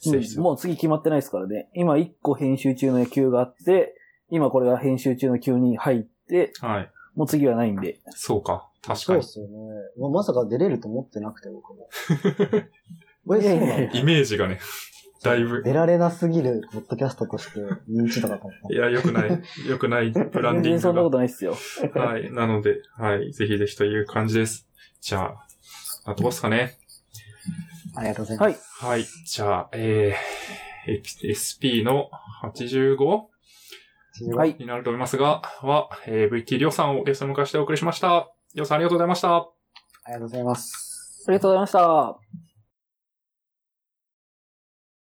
うんもう次決まってないですからね。今1個編集中の野球があって、今これが編集中の級に入って、はい。もう次はないんで。そうか。確かに。そうですよね。ままさか出れると思ってなくて、僕も。え、イメージがね、だいぶ、出られなすぎるポッドキャストとして認知度が高いや、良くない、良くないブランディン全然そんなこグとないっすよ。が。はい。なので、はい。ぜひぜひという感じです。じゃあ、あとますかね。ありがとうございます。はい。はい。じゃあ、えー、SP の 85? はい。になると思いますが、は、えー、VT りょうさんをゲストに迎えしてお送りしました。りょうさんありがとうございました。ありがとうございます。ありがとうございました。